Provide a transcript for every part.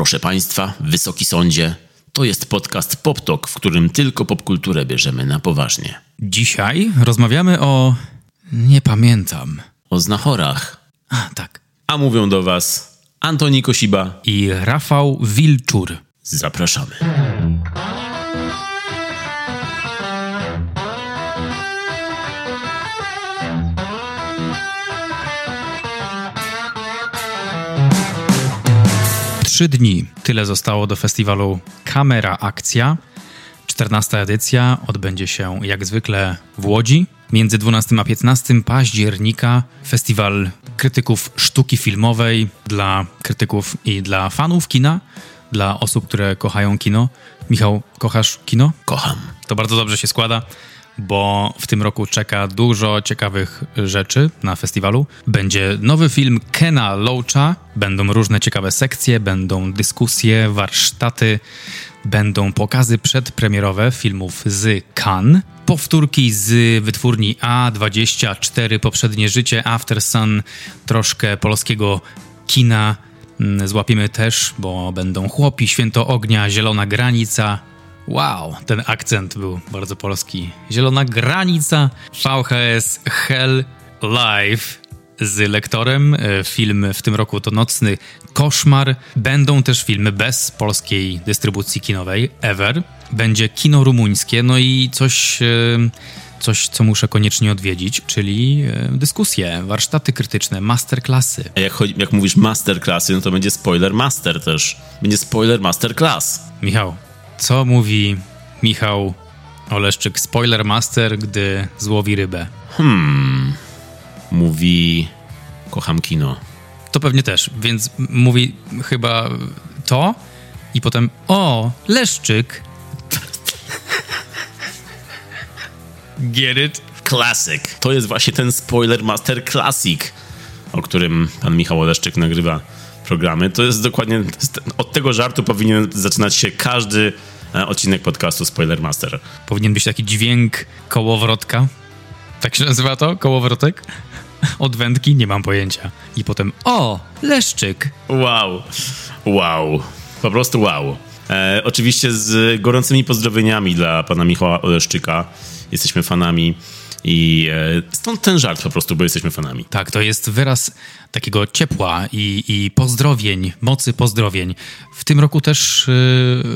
Proszę Państwa, Wysoki Sądzie, to jest podcast PopTok, w którym tylko popkulturę bierzemy na poważnie. Dzisiaj rozmawiamy o. Nie pamiętam. O znachorach. A, tak. A mówią do Was Antoni Kosiba. I Rafał Wilczur. Zapraszamy. Trzy dni. Tyle zostało do festiwalu Kamera Akcja. 14 edycja odbędzie się jak zwykle w Łodzi. Między 12 a 15 października festiwal krytyków sztuki filmowej dla krytyków i dla fanów kina, dla osób, które kochają kino. Michał, kochasz kino? Kocham. To bardzo dobrze się składa, bo w tym roku czeka dużo ciekawych rzeczy na festiwalu. Będzie nowy film Kena Loacha, będą różne ciekawe sekcje, będą dyskusje, warsztaty, będą pokazy przedpremierowe filmów z Cannes, powtórki z wytwórni A24, poprzednie życie, After Sun, troszkę polskiego kina mm, złapiemy też, bo będą Chłopi, Święto Ognia, Zielona Granica. Wow, ten akcent był bardzo polski. Zielona Granica, VHS Hell Live z lektorem. E, Film w tym roku to Nocny Koszmar. Będą też filmy bez polskiej dystrybucji kinowej, ever. Będzie kino rumuńskie, no i coś... e, Coś, co muszę koniecznie odwiedzić, czyli e, dyskusje, warsztaty krytyczne, masterclassy. A jak, jak mówisz masterclassy, no to będzie spoiler master też. Będzie spoiler masterclass. Michał, co mówi Michał Oleszczyk, spoiler master, gdy złowi rybę? Mówi kocham kino. To pewnie też, więc mówi chyba to i potem o, Leszczyk. Get it? Classic. To jest właśnie ten spoiler master classic, o którym pan Michał Oleszczyk nagrywa programy. To jest dokładnie, od tego żartu powinien zaczynać się każdy e, odcinek podcastu Spoiler Master. Powinien być taki dźwięk kołowrotka. Tak się nazywa to? Kołowrotek? Od wędki? Nie mam pojęcia. I potem o, Leszczyk. Wow, wow, po prostu wow. E, oczywiście z gorącymi pozdrowieniami dla pana Michała Oleszczyka. Jesteśmy fanami i e, stąd ten żart po prostu, bo jesteśmy fanami. Tak, to jest wyraz takiego ciepła i, i pozdrowień, mocy pozdrowień. W tym roku też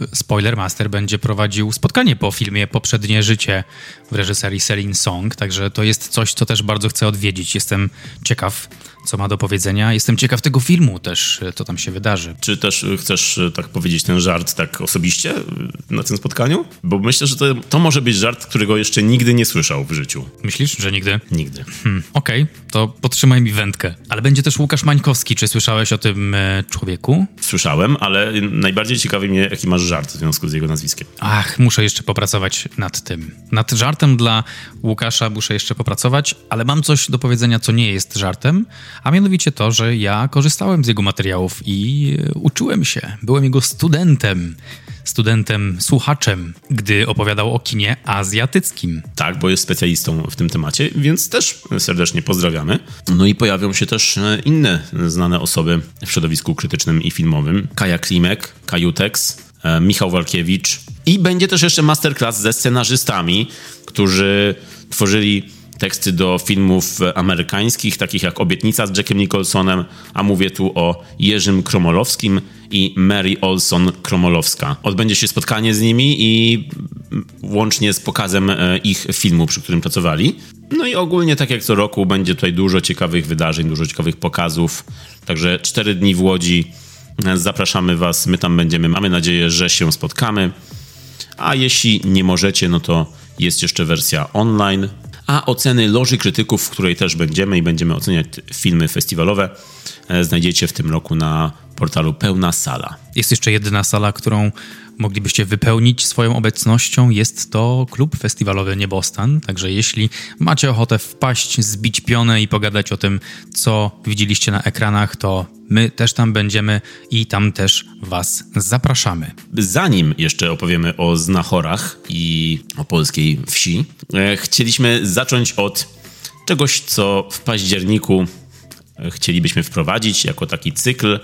yy, Spoiler Master będzie prowadził spotkanie po filmie Poprzednie Życie w reżyserii Celine Song, także to jest coś, co też bardzo chcę odwiedzić. Jestem ciekaw, co ma do powiedzenia. Jestem ciekaw tego filmu też, y, co tam się wydarzy. Czy też e, chcesz e, tak powiedzieć ten żart tak osobiście e, na tym spotkaniu? Bo myślę, że to, to może być żart, którego jeszcze nigdy nie słyszał w życiu. Myślisz, że nigdy? Nigdy. Hmm, Okej, to podtrzymaj mi wędkę. Ale będzie też Łukasz Mańkowski. Czy słyszałeś o tym e, człowieku? Słyszałem, ale najbardziej ciekawi mnie, jaki masz żart w związku z jego nazwiskiem. Ach, muszę jeszcze popracować nad tym. Nad żartem dla Łukasza muszę jeszcze popracować, ale mam coś do powiedzenia, co nie jest żartem, a mianowicie to, że ja korzystałem z jego materiałów i e, uczyłem się. Byłem jego studentem. Studentem, słuchaczem, gdy opowiadał o kinie azjatyckim. Tak, bo jest specjalistą w tym temacie, więc też serdecznie pozdrawiamy. No i pojawią się też e, inne znane osoby w środowisku krytycznym i filmowym. Kaja Klimek, Kajutex, e, Michał Walkiewicz i będzie też jeszcze masterclass ze scenarzystami, którzy tworzyli teksty do filmów amerykańskich, takich jak Obietnica z Jackiem Nicholsonem, a mówię tu o Jerzym Kromolowskim i Mary Olson Kromolowska. Odbędzie się spotkanie z nimi i łącznie z pokazem e, ich filmu, przy którym pracowali. No i ogólnie, tak jak co roku, będzie tutaj dużo ciekawych wydarzeń, dużo ciekawych pokazów. Także cztery dni w Łodzi. Zapraszamy Was, my tam będziemy. Mamy nadzieję, że się spotkamy. A jeśli nie możecie, no to jest jeszcze wersja online. A oceny Loży Krytyków, w której też będziemy i będziemy oceniać filmy festiwalowe, e, znajdziecie w tym roku na portalu Pełna Sala. Jest jeszcze jedna sala, którą moglibyście wypełnić swoją obecnością. Jest to klub festiwalowy Niebostan. Także jeśli macie ochotę wpaść, zbić pionę i pogadać o tym, co widzieliście na ekranach, to my też tam będziemy i tam też Was zapraszamy. Zanim jeszcze opowiemy o znachorach i o polskiej wsi, e, chcieliśmy zacząć od czegoś, co w październiku e, chcielibyśmy wprowadzić jako taki cykl,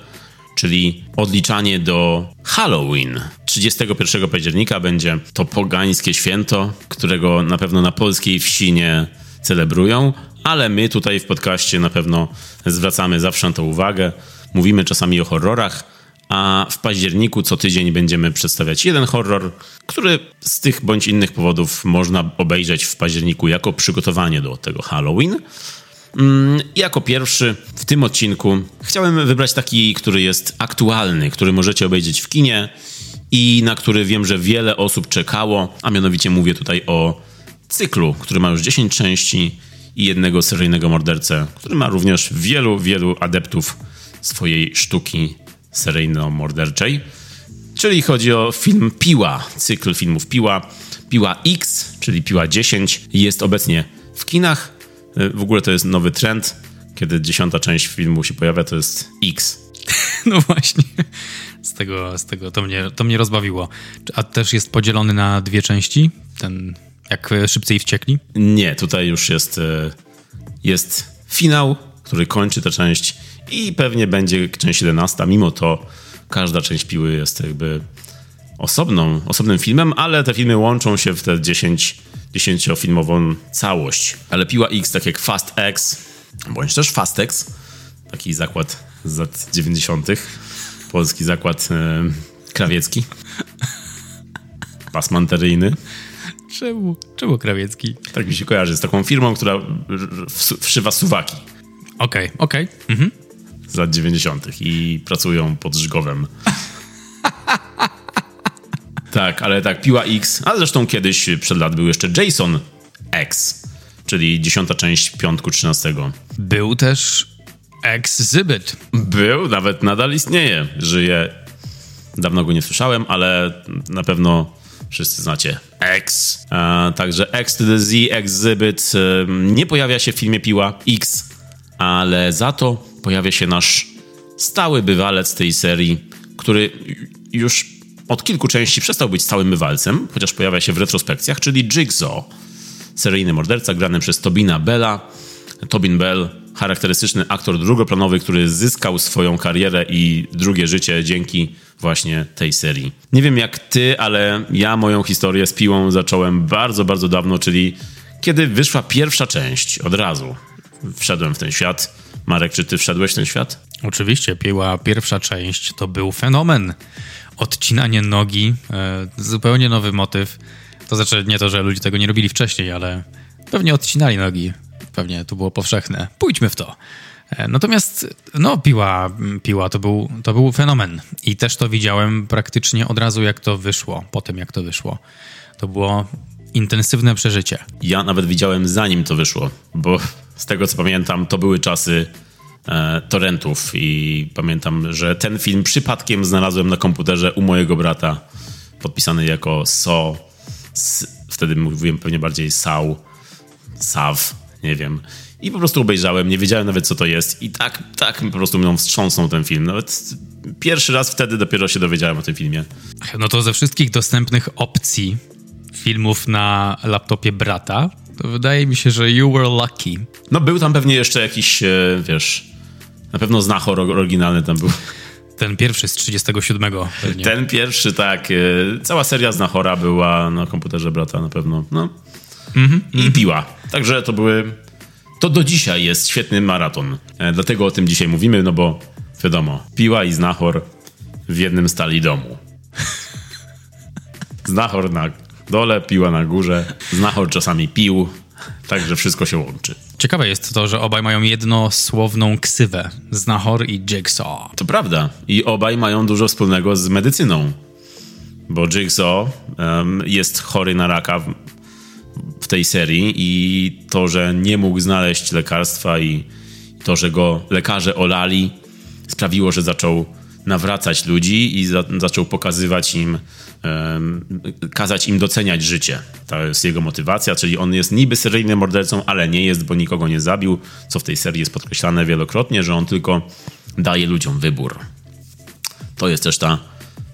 czyli odliczanie do Halloween. 31 października będzie to pogańskie święto, którego na pewno na polskiej wsi nie celebrują, ale my tutaj w podcaście na pewno zwracamy zawsze na to uwagę. Mówimy czasami o horrorach, a w październiku co tydzień będziemy przedstawiać jeden horror, który z tych bądź innych powodów można obejrzeć w październiku jako przygotowanie do tego Halloween. Mm, jako pierwszy w tym odcinku chciałem wybrać taki, który jest aktualny, który możecie obejrzeć w kinie i na który wiem, że wiele osób czekało, a mianowicie mówię tutaj o cyklu, który ma już 10 części i jednego seryjnego mordercę, który ma również wielu, wielu adeptów swojej sztuki seryjno-morderczej. Czyli chodzi o film Piła, cykl filmów Piła. Piła X, czyli Piła 10, jest obecnie w kinach. W ogóle to jest nowy trend. Kiedy dziesiąta część filmu się pojawia, to jest X. No właśnie. Z tego, z tego to, mnie, to mnie rozbawiło. A też jest podzielony na dwie części? Ten jak szybciej wściekli? Nie, tutaj już jest, e, jest finał, który kończy tę część i pewnie będzie część 11. Mimo to każda część piły jest jakby osobną, osobnym filmem, ale te filmy łączą się w tę 10, 10-filmową całość. Ale piła X, tak jak Fast X, bądź też Fast X, taki zakład z lat 90., polski zakład e, krawiecki, pasmanteryjny. Czemu? Czemu krawiecki? Tak mi się kojarzy z taką firmą, która wszywa suwaki. Okej, okay, okej. Okay. Mhm z lat 90. i pracują pod Żgowem. tak, ale tak, Piła X, a zresztą kiedyś przed lat był jeszcze Jason X, czyli dziesiąta część piątku 13. Był też Exhibit. Był, nawet nadal istnieje. Żyje. Dawno go nie słyszałem, ale na pewno wszyscy znacie X. E, także X to the Z, Exhibit. E, nie pojawia się w filmie Piła X, ale za to pojawia się nasz stały bywalec tej serii, który już od kilku części przestał być stałym bywalcem, chociaż pojawia się w retrospekcjach, czyli Jigsaw, seryjny morderca grany przez Tobina Bella. Tobin Bell, charakterystyczny aktor drugoplanowy, który zyskał swoją karierę i drugie życie dzięki właśnie tej serii. Nie wiem jak ty, ale ja moją historię z piłą zacząłem bardzo, bardzo dawno, czyli kiedy wyszła pierwsza część, od razu wszedłem w ten świat Marek, czy ty wszedłeś w ten świat? Oczywiście, piła pierwsza część to był fenomen. Odcinanie nogi, e, zupełnie nowy motyw. To znaczy nie to, że ludzie tego nie robili wcześniej, ale pewnie odcinali nogi. Pewnie to było powszechne. Pójdźmy w to. E, natomiast, no, piła, piła to, był, to był fenomen. I też to widziałem praktycznie od razu, jak to wyszło, po tym, jak to wyszło. To było intensywne przeżycie. Ja nawet widziałem zanim to wyszło, bo z tego co pamiętam, to były czasy e, torrentów i pamiętam, że ten film przypadkiem znalazłem na komputerze u mojego brata, podpisany jako So. Wtedy mówiłem pewnie bardziej Sau, Sav, nie wiem. I po prostu obejrzałem, nie wiedziałem nawet co to jest i tak, tak po prostu mną wstrząsnął ten film. Nawet pierwszy raz wtedy dopiero się dowiedziałem o tym filmie. No to ze wszystkich dostępnych opcji filmów na laptopie brata, to wydaje mi się, że You Were Lucky. No był tam pewnie jeszcze jakiś, e, wiesz, na pewno znachor oryginalny tam był. Ten pierwszy z 37. Pewnie. Ten pierwszy, tak. E, cała seria znachora była na komputerze brata na pewno. No. Mm-hmm, I mm-hmm. piła. Także to były... To do dzisiaj jest świetny maraton. E, dlatego o tym dzisiaj mówimy, no bo wiadomo, piła i znachor w jednym stali domu. Znachor na dole, piła na górze. Znachor czasami pił, także wszystko się łączy. Ciekawe jest to, że obaj mają jednosłowną ksywę. Znachor i Jigsaw. To prawda. I obaj mają dużo wspólnego z medycyną. Bo Jigsaw um, jest chory na raka w, w tej serii i to, że nie mógł znaleźć lekarstwa i to, że go lekarze olali, sprawiło, że zaczął nawracać ludzi i za, zaczął pokazywać im, kazać im doceniać życie. To jest jego motywacja, czyli on jest niby seryjnym mordercą, ale nie jest, bo nikogo nie zabił, co w tej serii jest podkreślane wielokrotnie, że on tylko daje ludziom wybór. To jest też ta,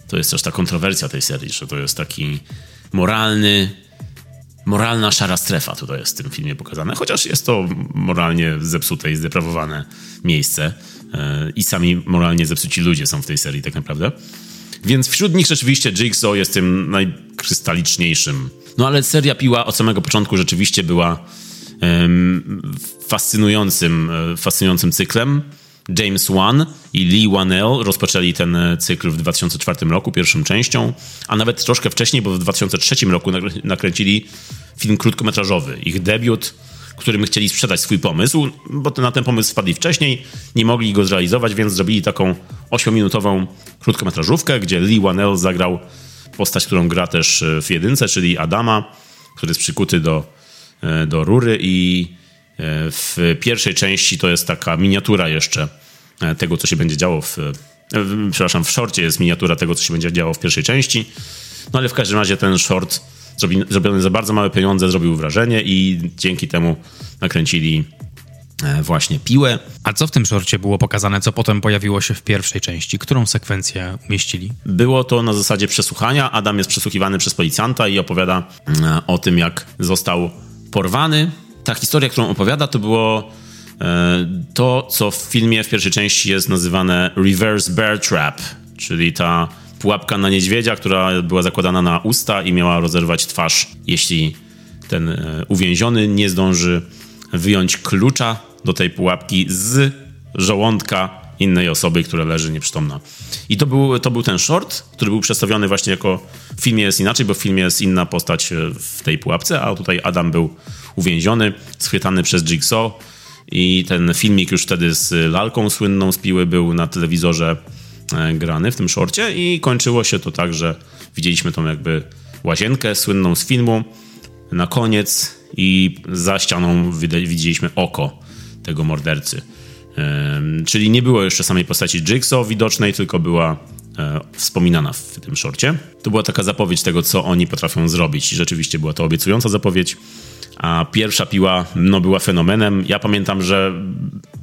to jest też ta kontrowersja tej serii, że to jest taki moralny, moralna szara strefa tutaj jest w tym filmie pokazane, chociaż jest to moralnie zepsute i zdeprawowane miejsce i sami moralnie zepsuci ludzie są w tej serii tak naprawdę. Więc wśród nich rzeczywiście Jigsaw jest tym najkrystaliczniejszym. No ale seria Piła od samego początku rzeczywiście była um, fascynującym, e, fascynującym cyklem. James Wan i Lee Wanell rozpoczęli ten cykl w 2004 roku, pierwszą częścią, a nawet troszkę wcześniej, bo w 2003 roku nakręcili film krótkometrażowy. Ich debiut, którym chcieli sprzedać swój pomysł, bo na ten pomysł wpadli wcześniej, nie mogli go zrealizować, więc zrobili taką 8-minutową krótkometrażówkę, gdzie Lee Wanell zagrał postać, którą gra też w jedynce, czyli Adama, który jest przykuty do, e, do rury i e, w pierwszej części to jest taka miniatura jeszcze e, tego, co się będzie działo w, przepraszam, w shorcie jest miniatura tego, co się będzie działo w pierwszej części. No ale w każdym razie ten short zrobiony za bardzo małe pieniądze zrobił wrażenie i dzięki temu nakręcili e, właśnie piłę. A co w tym szorcie było pokazane, co potem pojawiło się w pierwszej części? Którą sekwencję umieścili? Było to na zasadzie przesłuchania. Adam jest przesłuchiwany przez policjanta i opowiada e, o tym, jak został porwany. Ta historia, którą opowiada, to było e, to, co w filmie w pierwszej części jest nazywane reverse bear trap, czyli ta pułapka na niedźwiedzia, która była zakładana na usta i miała rozerwać twarz, jeśli ten e, uwięziony nie zdąży wyjąć klucza do tej pułapki z żołądka innej osoby, która leży nieprzytomna. I to był, to był ten short, który był przedstawiony właśnie jako w filmie jest inaczej, bo w filmie jest inna postać e, w tej pułapce, a tutaj Adam był uwięziony, schwytany przez Jigsaw i ten filmik już wtedy z lalką słynną z piły był na telewizorze grany w tym szorcie i kończyło się to tak, że widzieliśmy tą jakby łazienkę słynną z filmu na koniec i za ścianą widzieliśmy oko tego mordercy. Czyli nie było jeszcze samej postaci Jigsaw widocznej, tylko była e, wspominana w tym szorcie. To była taka zapowiedź tego, co oni potrafią zrobić i rzeczywiście była to obiecująca zapowiedź a pierwsza piła no, była fenomenem. Ja pamiętam, że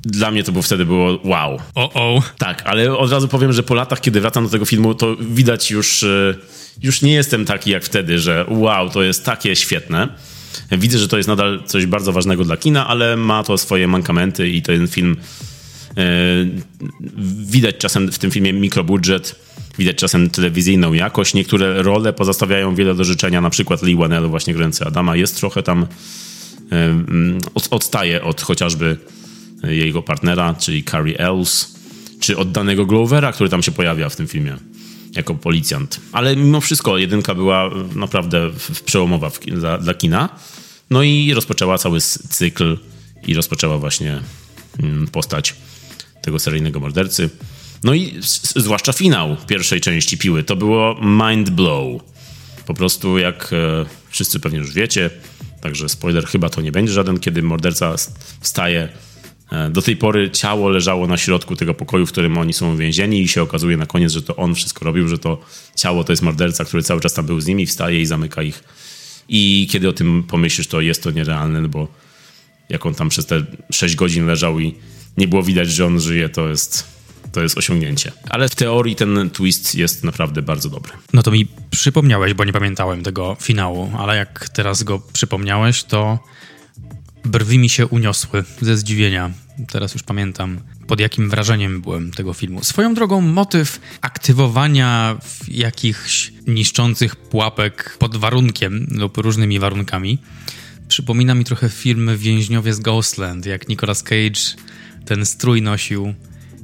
dla mnie to było wtedy było wow. O, o. Tak, ale od razu powiem, że po latach, kiedy wracam do tego filmu, to widać już, e, już nie jestem taki jak wtedy, że wow, to jest takie świetne. Widzę, że to jest nadal coś bardzo ważnego dla kina, ale ma to swoje mankamenty i ten film e, widać czasem w tym filmie mikrobudżet Widać czasem telewizyjną jakość. Niektóre role pozostawiają wiele do życzenia, na przykład Lee Wanell, właśnie grający Adama, jest trochę tam odstaje od chociażby jego partnera, czyli Carrie Ells, czy od danego Glovera, który tam się pojawia w tym filmie jako policjant. Ale mimo wszystko jedynka była naprawdę przełomowa dla, dla kina. No i rozpoczęła cały cykl i rozpoczęła właśnie mm, postać tego seryjnego mordercy. No i zwłaszcza finał pierwszej części Piły. To było mind blow. Po prostu jak e, wszyscy pewnie już wiecie, także spoiler chyba to nie będzie żaden, kiedy morderca wstaje. E, do tej pory ciało leżało na środku tego pokoju, w którym oni są więzieni i się okazuje na koniec, że to on wszystko robił, że to ciało to jest morderca, który cały czas tam był z nimi, wstaje i zamyka ich. I kiedy o tym pomyślisz, to jest to nierealne, no bo jak on tam przez te 6 godzin leżał i nie było widać, że on żyje, to jest to jest osiągnięcie. Ale w teorii ten twist jest naprawdę bardzo dobry. No to mi przypomniałeś, bo nie pamiętałem tego finału, ale jak teraz go przypomniałeś, to brwi mi się uniosły ze zdziwienia. Teraz już pamiętam, pod jakim wrażeniem byłem tego filmu. Swoją drogą, motyw aktywowania jakichś niszczących pułapek pod warunkiem lub różnymi warunkami przypomina mi trochę film Więźniowie z Ghostland, jak Nicolas Cage ten strój nosił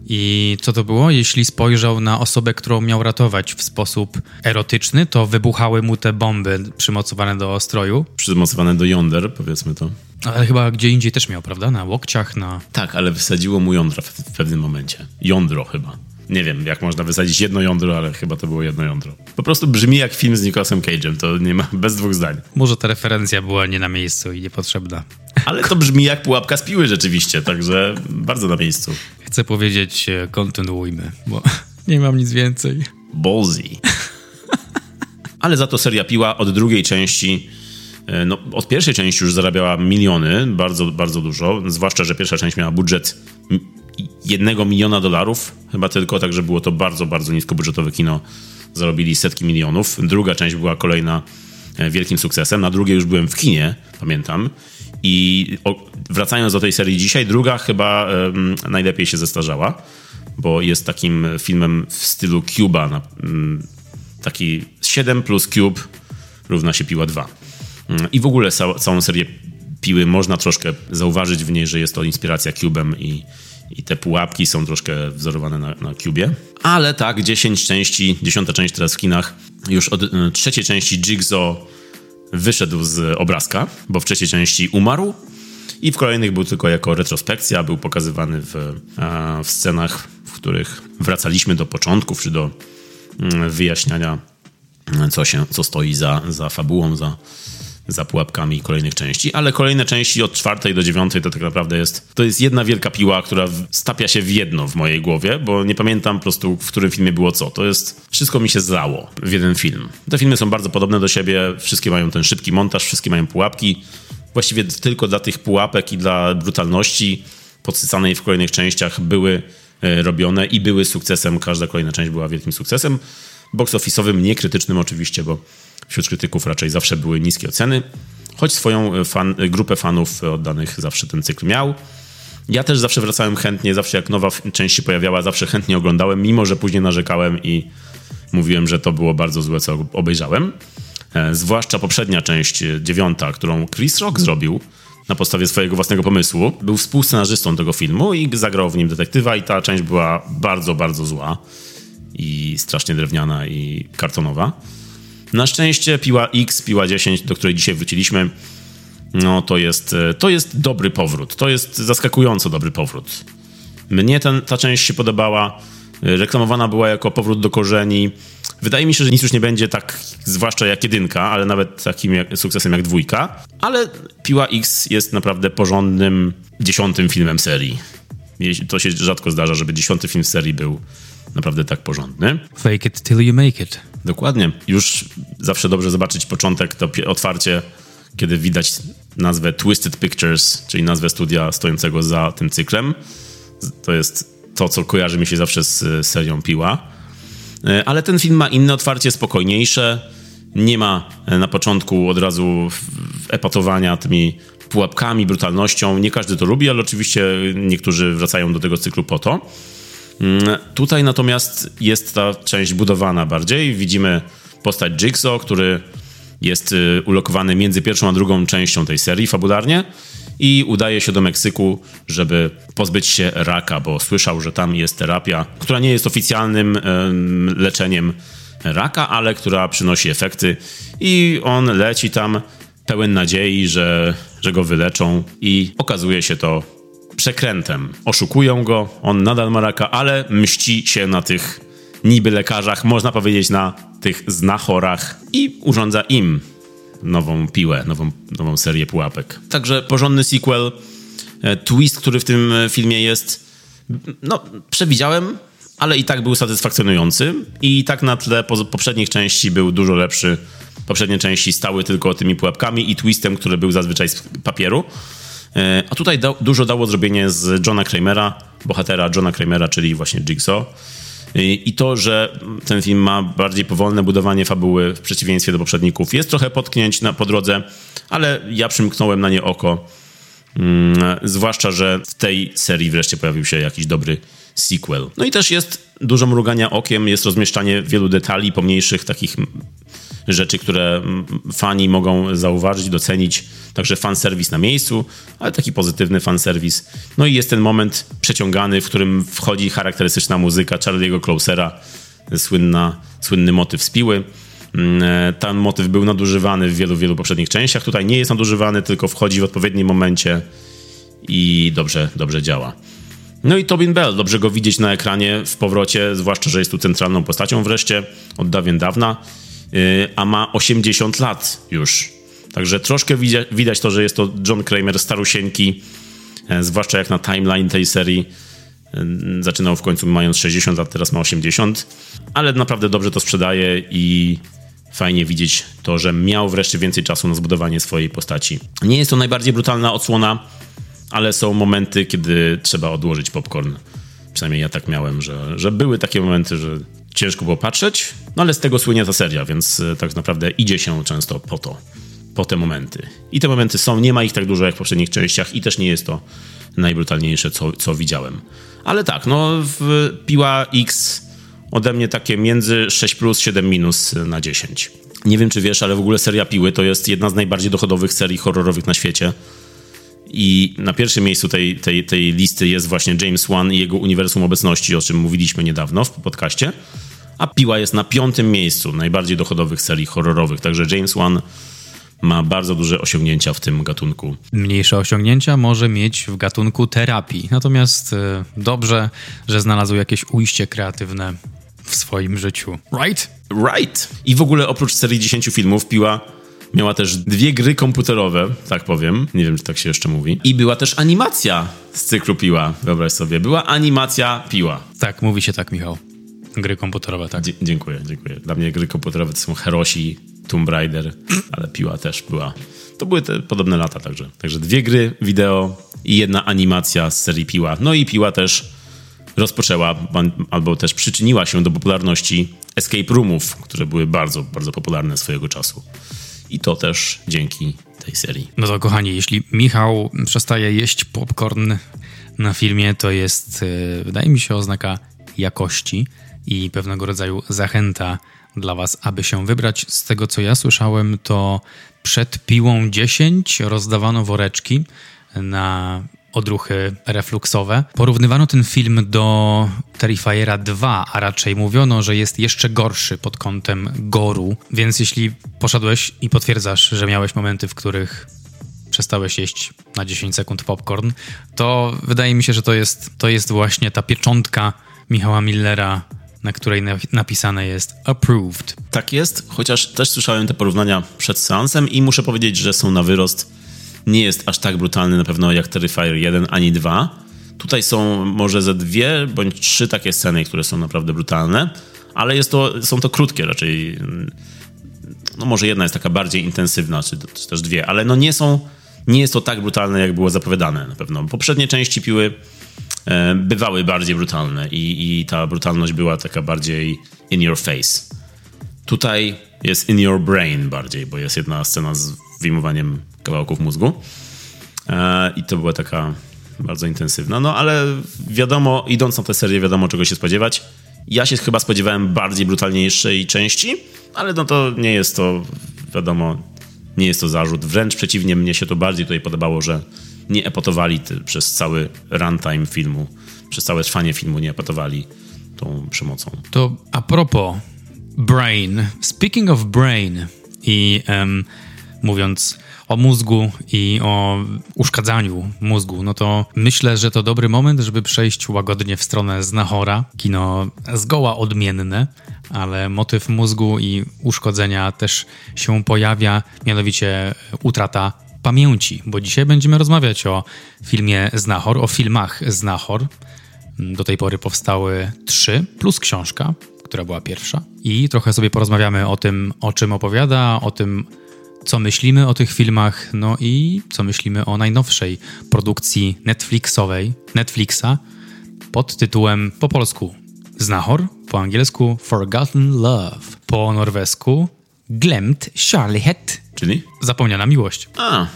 i co to było? Jeśli spojrzał na osobę, którą miał ratować w sposób erotyczny, to wybuchały mu te bomby przymocowane do stroju. Przymocowane do jąder, powiedzmy to. Ale chyba gdzie indziej też miał, prawda? Na łokciach, na... Tak, ale wysadziło mu jądra w, w pewnym momencie. Jądro chyba. Nie wiem, jak można wysadzić jedno jądro, ale chyba to było jedno jądro. Po prostu brzmi jak film z Nicolasem Cage'em, to nie ma bez dwóch zdań. Może ta referencja była nie na miejscu i niepotrzebna. Ale to brzmi jak pułapka z piły rzeczywiście, także bardzo na miejscu. Chcę powiedzieć, e, kontynuujmy, bo nie mam nic więcej. Ballsy. Ale za to seria Piła od drugiej części e, no, od pierwszej części już zarabiała miliony, bardzo, bardzo dużo. Zwłaszcza, że pierwsza część miała budżet jednego miliona dolarów, chyba tylko, także było to bardzo, bardzo niskobudżetowe kino. Zarobili setki milionów. Druga część była kolejna e, wielkim sukcesem. Na drugiej już byłem w kinie, pamiętam. I wracając do tej serii dzisiaj, druga chyba um, najlepiej się zestarzała, bo jest takim filmem w stylu Cuba. Na, um, taki 7 plus Cube równa się Piła 2. Um, I w ogóle całą serię Piły można troszkę zauważyć w niej, że jest to inspiracja Cubem i, i te pułapki są troszkę wzorowane na, na Cubie. Ale tak, 10 części, dziesiąta część teraz w kinach. Już od y, trzeciej części Jigsaw wyszedł z obrazka, bo w trzeciej części umarł. I w kolejnych był tylko jako retrospekcja, był pokazywany w, w scenach, w których wracaliśmy do początków, czy do mm, wyjaśniania, co, się, co stoi za, za fabułą, za, za pułapkami kolejnych części, ale kolejne części od czwartej do dziewiątej to tak naprawdę jest, to jest jedna wielka piła, która stapia się w jedno w mojej głowie, bo nie pamiętam po prostu, w którym filmie było co. To jest, wszystko mi się zlało w jeden film. Te filmy są bardzo podobne do siebie, wszystkie mają ten szybki montaż, wszystkie mają pułapki. Właściwie tylko dla tych pułapek i dla brutalności podsycanej w kolejnych częściach były e, robione i były sukcesem. Każda kolejna część była wielkim sukcesem. Box office'owym, niekrytycznym oczywiście, bo wśród krytyków raczej zawsze były niskie oceny, choć swoją fan, grupę fanów oddanych zawsze ten cykl miał. Ja też zawsze wracałem chętnie, zawsze jak nowa część się pojawiała, zawsze chętnie oglądałem, mimo że później narzekałem i mówiłem, że to było bardzo złe, co obejrzałem. E, zwłaszcza poprzednia część, e, dziewiąta, którą Chris Rock zrobił na podstawie swojego własnego pomysłu. Był współscenarzystą tego filmu i zagrał w nim detektywa i ta część była bardzo, bardzo zła i strasznie drewniana i kartonowa. Na szczęście piła X, piła 10, do której dzisiaj wróciliśmy, no to jest, e, to jest dobry powrót. To jest zaskakująco dobry powrót. Mnie ten, ta część się podobała. E, reklamowana była jako powrót do korzeni. Wydaje mi się, że nic już nie będzie tak, zwłaszcza jak jedynka, ale nawet takim jak, sukcesem jak dwójka. Ale Piła X jest naprawdę porządnym dziesiątym filmem serii. To się rzadko zdarza, żeby dziesiąty film serii był naprawdę tak porządny. Fake it till you make it. Dokładnie. Już zawsze dobrze zobaczyć początek, to otwarcie, kiedy widać nazwę Twisted Pictures, czyli nazwę studia stojącego za tym cyklem. To jest to, co kojarzy mi się zawsze z serią Piła. E, ale ten film ma inne otwarcie, spokojniejsze. Nie ma na początku od razu epatowania tymi pułapkami, brutalnością. Nie każdy to lubi, ale oczywiście niektórzy wracają do tego cyklu po to. Mm, tutaj natomiast jest ta część budowana bardziej. Widzimy postać Jigsaw, który jest y, ulokowany między pierwszą a drugą częścią tej serii fabularnie i udaje się do Meksyku, żeby pozbyć się raka, bo słyszał, że tam jest terapia, która nie jest oficjalnym leczeniem raka, ale która przynosi efekty i on leci tam pełen nadziei, że, że go wyleczą i okazuje się to przekrętem. Oszukują go, on nadal ma raka, ale mści się na tych niby lekarzach, można powiedzieć na tych znachorach i urządza im nową piłę, nową, nową serię pułapek. Także porządny sequel. E, twist, który w tym filmie jest, no, przewidziałem, ale i tak był satysfakcjonujący. I tak na tle poprzednich części był dużo lepszy. Poprzednie części stały tylko tymi pułapkami i twistem, który był zazwyczaj z papieru. E, a tutaj da, dużo dało zrobienie z Johna Kramera, bohatera Johna Kramera, czyli właśnie Jigsaw. I to, że ten film ma bardziej powolne budowanie fabuły w przeciwieństwie do poprzedników. Jest trochę potknięć na, po drodze, ale ja przymknąłem na nie oko. Mm, zwłaszcza, że w tej serii wreszcie pojawił się jakiś dobry sequel. No i też jest dużo mrugania okiem, jest rozmieszczanie wielu detali, pomniejszych takich rzeczy, które fani mogą zauważyć, docenić. Także fanserwis na miejscu, ale taki pozytywny fanserwis. No i jest ten moment przeciągany, w którym wchodzi charakterystyczna muzyka Charlie'ego Closera, słynna, słynny motyw z piły. Mm, e, ten motyw był nadużywany w wielu, wielu poprzednich częściach. Tutaj nie jest nadużywany, tylko wchodzi w odpowiednim momencie i dobrze, dobrze działa. No i Tobin Bell, dobrze go widzieć na ekranie w powrocie, zwłaszcza, że jest tu centralną postacią wreszcie od dawien dawna. Y, a ma 80 lat już. Także troszkę widać, to, że jest to John Kramer starusieńki, e, zwłaszcza jak na timeline tej serii. E, zaczynał w końcu mając 60 lat, teraz ma 80, ale naprawdę dobrze to sprzedaje i fajnie widzieć to, że miał wreszcie więcej czasu na zbudowanie swojej postaci. Nie jest to najbardziej brutalna odsłona, ale są momenty, kiedy trzeba odłożyć popcorn. Przynajmniej ja tak miałem, że, że były takie momenty, że ciężko było patrzeć, no ale z tego słynie ta seria, więc e, tak naprawdę idzie się często po to, po te momenty. I te momenty są, nie ma ich tak dużo jak w poprzednich częściach i też nie jest to najbrutalniejsze, co, co widziałem. Ale tak, no w Piła X ode mnie takie między 6 plus, 7 minus na 10. Nie wiem, czy wiesz, ale w ogóle seria Piły to jest jedna z najbardziej dochodowych serii horrorowych na świecie. I na pierwszym miejscu tej, tej, tej listy jest właśnie James Wan i jego uniwersum obecności, o czym mówiliśmy niedawno w podcaście. A Piła jest na piątym miejscu najbardziej dochodowych serii horrorowych. Także James Wan ma bardzo duże osiągnięcia w tym gatunku. Mniejsze osiągnięcia może mieć w gatunku terapii. Natomiast e, dobrze, że znalazł jakieś ujście kreatywne w swoim życiu. Right? Right. I w ogóle oprócz serii 10 filmów Piła miała też dwie gry komputerowe, tak powiem. Nie wiem, czy tak się jeszcze mówi. I była też animacja z cyklu Piła, wyobraź sobie. Była animacja Piła. Tak, mówi się tak, Michał. Gry komputerowe, tak. Dzie dziękuję, dziękuję. Dla mnie gry komputerowe to są Herosi, Tomb Raider, ale Piła też była. To były te podobne lata także. Także dwie gry wideo i jedna animacja z serii Piła. No i Piła też rozpoczęła, albo też przyczyniła się do popularności escape roomów, które były bardzo, bardzo popularne swojego czasu. I to też dzięki tej serii. No to kochani, jeśli Michał przestaje jeść popcorn na filmie, to jest, e, wydaje mi się, oznaka jakości i pewnego rodzaju zachęta dla Was, aby się wybrać. Z tego co ja słyszałem, to przed piłą 10 rozdawano woreczki na odruchy refluksowe. Porównywano ten film do Terrifiera 2, a raczej mówiono, że jest jeszcze gorszy pod kątem goru. Więc jeśli poszedłeś i potwierdzasz, że miałeś momenty, w których przestałeś jeść na 10 sekund popcorn, to wydaje mi się, że to jest, to jest właśnie ta pieczątka Michała Millera na której napisane jest approved. Tak jest, chociaż też słyszałem te porównania przed seansem i muszę powiedzieć, że są na wyrost. Nie jest aż tak brutalny na pewno jak Terrifier 1 ani 2. Tutaj są może ze dwie bądź trzy takie sceny, które są naprawdę brutalne, ale jest to, są to krótkie raczej. No może jedna jest taka bardziej intensywna, czy, czy też dwie, ale no nie są, nie jest to tak brutalne, jak było zapowiadane na pewno. Poprzednie części piły E, bywały bardziej brutalne i, i ta brutalność była taka bardziej in your face. Tutaj jest in your brain bardziej, bo jest jedna scena z wyjmowaniem kawałków mózgu e, i to była taka bardzo intensywna. No ale wiadomo, idąc na tę serię, wiadomo czego się spodziewać. Ja się chyba spodziewałem bardziej brutalniejszej części, ale no to nie jest to, wiadomo, nie jest to zarzut. Wręcz przeciwnie, mnie się to bardziej tutaj podobało, że nie epatowali przez cały runtime filmu, przez całe trwanie filmu nie epatowali tą przemocą. To a propos brain, speaking of brain i um, mówiąc o mózgu i o uszkadzaniu mózgu, no to myślę, że to dobry moment, żeby przejść łagodnie w stronę Znachora. Kino zgoła odmienne, ale motyw mózgu i uszkodzenia też się pojawia, mianowicie utrata pamięci, bo dzisiaj będziemy rozmawiać o filmie Znachor, o filmach Znachor. Do tej pory powstały trzy, plus książka, która była pierwsza. I trochę sobie porozmawiamy o tym, o czym opowiada, o tym, co myślimy o tych filmach, no i co myślimy o najnowszej produkcji Netflixowej, Netflixa, pod tytułem po polsku Znachor, po angielsku Forgotten Love, po norwesku Glemt Charlighet, Czyli? Zapomniana miłość. A,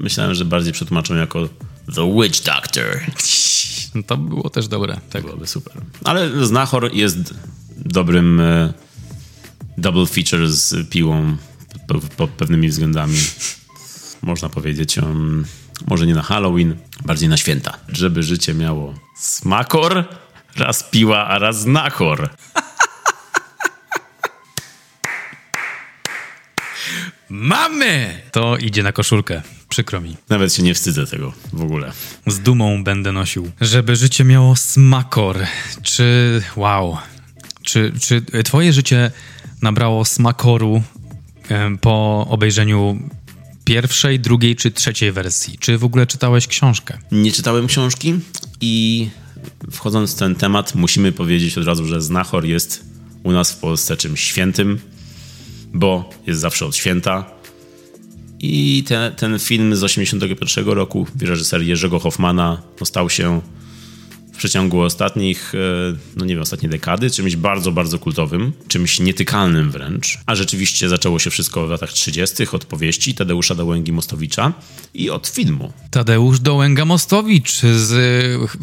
myślałem, że bardziej przetłumaczą jako The Witch Doctor. No to było też dobre. Tak. Byłoby super. Ale Znachor jest dobrym e, double feature z piłą pod pewnymi względami. Można powiedzieć, um, może nie na Halloween, bardziej na święta. Żeby życie miało smakor, raz piła, a raz znachor. Mamy! To idzie na koszulkę. Przykro mi. Nawet się nie wstydzę tego w ogóle. Z dumą będę nosił. Żeby życie miało smakor. Czy. Wow. Czy, czy twoje życie nabrało smakoru po obejrzeniu pierwszej, drugiej czy trzeciej wersji? Czy w ogóle czytałeś książkę? Nie czytałem książki i wchodząc w ten temat, musimy powiedzieć od razu, że Znachor jest u nas w Polsce czymś świętym bo jest zawsze od święta. I te, ten film z 1981 roku w reżyserii Jerzego Hoffmana stał się przeciągu ostatnich, e, no nie wiem, ostatniej dekady, czymś bardzo, bardzo kultowym, czymś nietykalnym wręcz. A rzeczywiście zaczęło się wszystko w latach 30. od powieści Tadeusza Dołęgi-Mostowicza i od filmu. Tadeusz Dołęga-Mostowicz z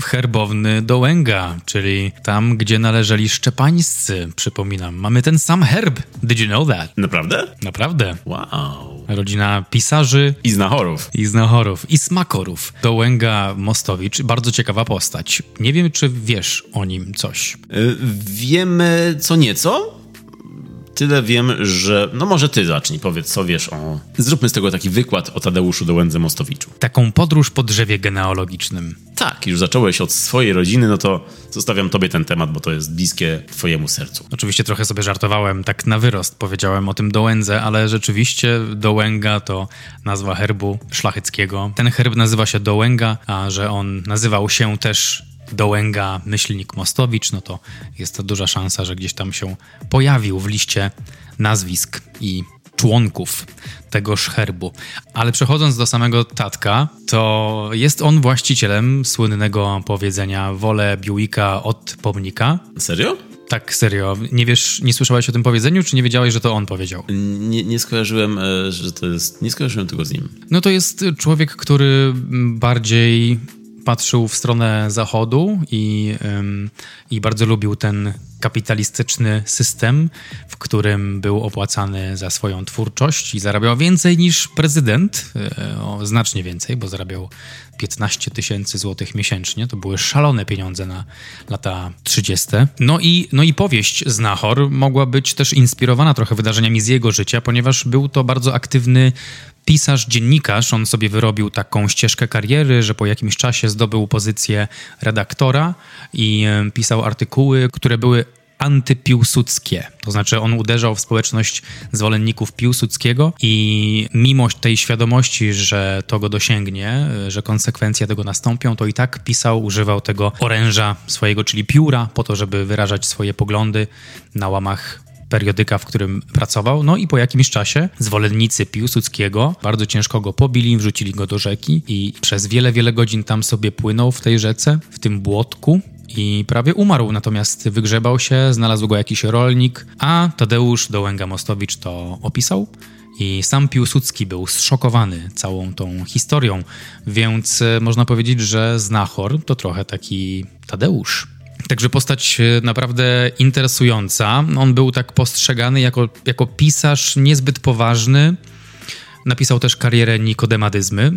herbowny Dołęga, czyli tam, gdzie należeli szczepańscy, przypominam. Mamy ten sam herb. Did you know that? Naprawdę? Naprawdę. Wow. Rodzina pisarzy I znachorów. i znachorów i smakorów. Dołęga Mostowicz, bardzo ciekawa postać. Nie wiem, czy wiesz o nim coś. Y, Wiemy co nieco. Tyle wiem, że. No może ty zacznij, powiedz, co wiesz o. Zróbmy z tego taki wykład o Tadeuszu Dołędze Mostowiczu. Taką podróż po drzewie genealogicznym. Tak, już zacząłeś od swojej rodziny, no to zostawiam tobie ten temat, bo to jest bliskie twojemu sercu. Oczywiście trochę sobie żartowałem, tak na wyrost powiedziałem o tym Dołędze, ale rzeczywiście Dołęga to nazwa herbu szlacheckiego. Ten herb nazywa się Dołęga, a że on nazywał się też Dołęga Myślnik Mostowicz, no to jest to duża szansa, że gdzieś tam się pojawił w liście nazwisk i członków tegoż herbu. Ale przechodząc do samego tatka, to jest on właścicielem słynnego powiedzenia wolę Buicka od pomnika. Serio? Tak, serio. Nie wiesz, nie słyszałeś o tym powiedzeniu, czy nie wiedziałeś, że to on powiedział? Nie, nie skojarzyłem, e, że to jest. Nie skojarzyłem tego z nim. No to jest człowiek, który bardziej patrzył w stronę zachodu i, i bardzo lubił ten kapitalistyczny system, w którym był opłacany za swoją twórczość i zarabiał więcej niż prezydent, e, o, znacznie więcej, bo zarabiał 15 tysięcy złotych miesięcznie. To były szalone pieniądze na lata 30. No i, no i powieść Znachor mogła być też inspirowana trochę wydarzeniami z jego życia, ponieważ był to bardzo aktywny pisarz, dziennikarz. On sobie wyrobił taką ścieżkę kariery, że po jakimś czasie zdobył pozycję redaktora i e, pisał artykuły, które były antypiłsudzkie. To znaczy on uderzał w społeczność zwolenników Piłsudskiego i mimo tej świadomości, że to go dosięgnie, że konsekwencje tego nastąpią, to i tak pisał, używał tego oręża swojego, czyli pióra, po to, żeby wyrażać swoje poglądy na łamach periodyka, w którym pracował. No i po jakimś czasie zwolennicy Piłsudskiego bardzo ciężko go pobili, wrzucili go do rzeki i przez wiele, wiele godzin tam sobie płynął w tej rzece, w tym błotku i prawie umarł, natomiast wygrzebał się, znalazł go jakiś rolnik, a Tadeusz Dołęga-Mostowicz to opisał. I sam Piłsudski był zszokowany całą tą historią, więc e, można powiedzieć, że Znachor to trochę taki Tadeusz. Także postać e, naprawdę interesująca. On był tak postrzegany jako, jako pisarz niezbyt poważny, Napisał też karierę Nikodemadyzmy.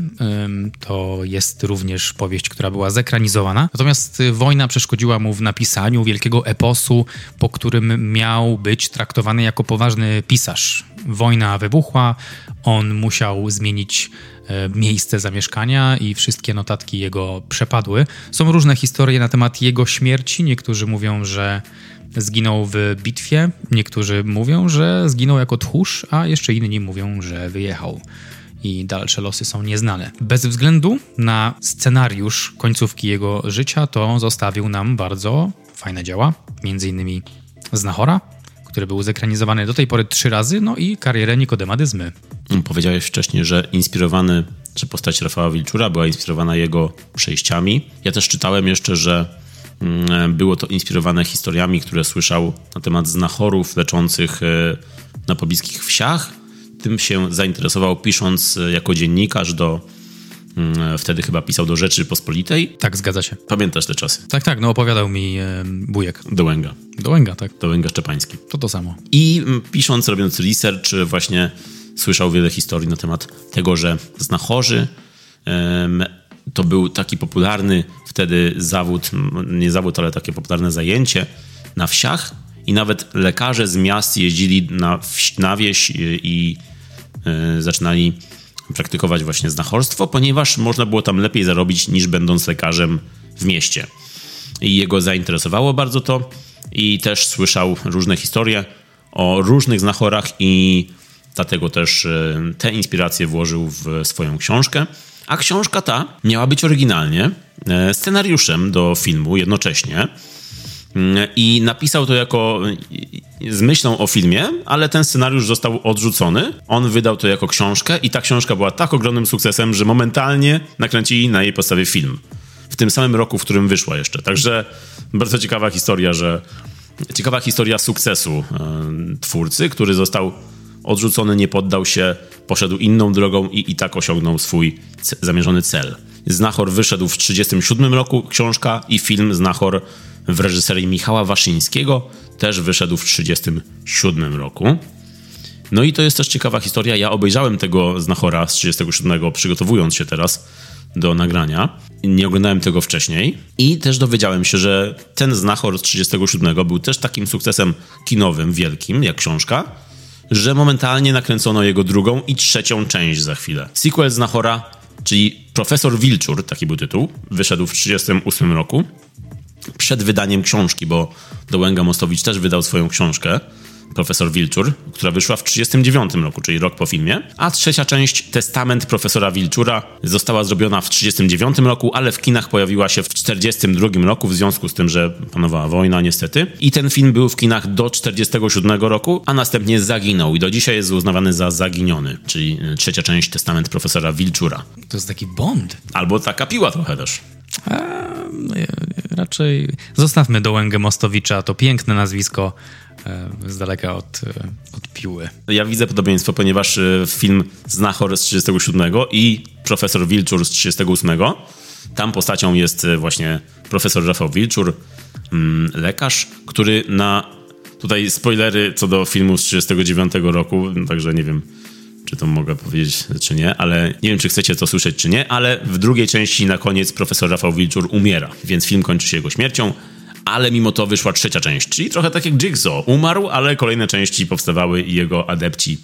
To jest również powieść, która była zekranizowana. Natomiast y, wojna przeszkodziła mu w napisaniu wielkiego eposu, po którym miał być traktowany jako poważny pisarz. Wojna wybuchła, on musiał zmienić e, miejsce zamieszkania i wszystkie notatki jego przepadły. Są różne historie na temat jego śmierci. Niektórzy mówią, że zginął w bitwie. Niektórzy mówią, że zginął jako tchórz, a jeszcze inni mówią, że wyjechał. I dalsze losy są nieznane. Bez względu na scenariusz końcówki jego życia, to zostawił nam bardzo fajne dzieła, między innymi Znachora, który był zekranizowany do tej pory trzy razy, no i karierę Nikodemadyzmy. Powiedziałeś wcześniej, że inspirowany, że postać Rafała Wilczura była inspirowana jego przejściami. Ja też czytałem jeszcze, że Mm, było to inspirowane historiami, które słyszał na temat znachorów leczących e, na pobliskich wsiach. Tym się zainteresował, pisząc e, jako dziennikarz do. Mm, wtedy chyba pisał do Rzeczy Pospolitej. Tak, zgadza się. Pamiętasz te czasy? Tak, tak, no opowiadał mi e, wujek. Dołęga. Dołęga, tak. Dołęga Szczepański. To to samo. I mm, pisząc, robiąc research, właśnie słyszał wiele historii na temat tego, że znachorzy to był taki popularny wtedy zawód, nie zawód, ale takie popularne zajęcie na wsiach i nawet lekarze z miast jeździli na, na wieś i, i y, zaczynali praktykować właśnie znachorstwo, ponieważ można było tam lepiej zarobić niż będąc lekarzem w mieście. I jego zainteresowało bardzo to i też słyszał różne historie o różnych znachorach i dlatego też y, te inspiracje włożył w swoją książkę. A książka ta miała być oryginalnie e, scenariuszem do filmu jednocześnie. Mm, I napisał to jako z myślą o filmie, ale ten scenariusz został odrzucony. On wydał to jako książkę i ta książka była tak ogromnym sukcesem, że momentalnie nakręcili na jej podstawie film. W tym samym roku, w którym wyszła jeszcze. Także bardzo ciekawa historia, że ciekawa historia sukcesu e, twórcy, który został odrzucony, nie poddał się, poszedł inną drogą i i tak osiągnął swój zamierzony cel. Znachor wyszedł w 1937 roku, książka i film Znachor w reżyserii Michała Waszyńskiego też wyszedł w 1937 roku. No i to jest też ciekawa historia. Ja obejrzałem tego Znachora z 37, przygotowując się teraz do nagrania. Nie oglądałem tego wcześniej i też dowiedziałem się, że ten Znachor z 37 był też takim sukcesem kinowym wielkim, jak książka, że momentalnie nakręcono jego drugą i trzecią część za chwilę. Sequel Znachora, czyli Profesor Wilczur, taki był tytuł, wyszedł w 1938 roku. Przed wydaniem książki, bo Dołęga Mostowicz też wydał swoją książkę profesor Wilczur, która wyszła w 1939 roku, czyli rok po filmie, a trzecia część Testament profesora Wilczura została zrobiona w 1939 roku, ale w kinach pojawiła się w 1942 roku w związku z tym, że panowała wojna niestety. I ten film był w kinach do 1947 roku, a następnie zaginął i do dzisiaj jest uznawany za zaginiony, czyli trzecia część Testament profesora Wilczura. To jest taki Bond. Albo taka piła trochę też. A, no, raczej zostawmy Dołęgę Mostowicza, to piękne nazwisko E, z daleka od, e, od piły. Ja widzę podobieństwo, ponieważ e, film Znachor z 37 i Profesor Wilczur z 38, tam postacią jest właśnie profesor Rafał Wilczur, mm, lekarz, który na... Tutaj spoilery co do filmu z 39 roku, także nie wiem, czy to mogę powiedzieć, czy nie, ale nie wiem, czy chcecie to słyszeć, czy nie, ale w drugiej części na koniec profesor Rafał Wilczur umiera, więc film kończy się jego śmiercią, ale mimo to wyszła trzecia część, czyli trochę tak jak Jigsaw. Umarł, ale kolejne części powstawały i jego adepci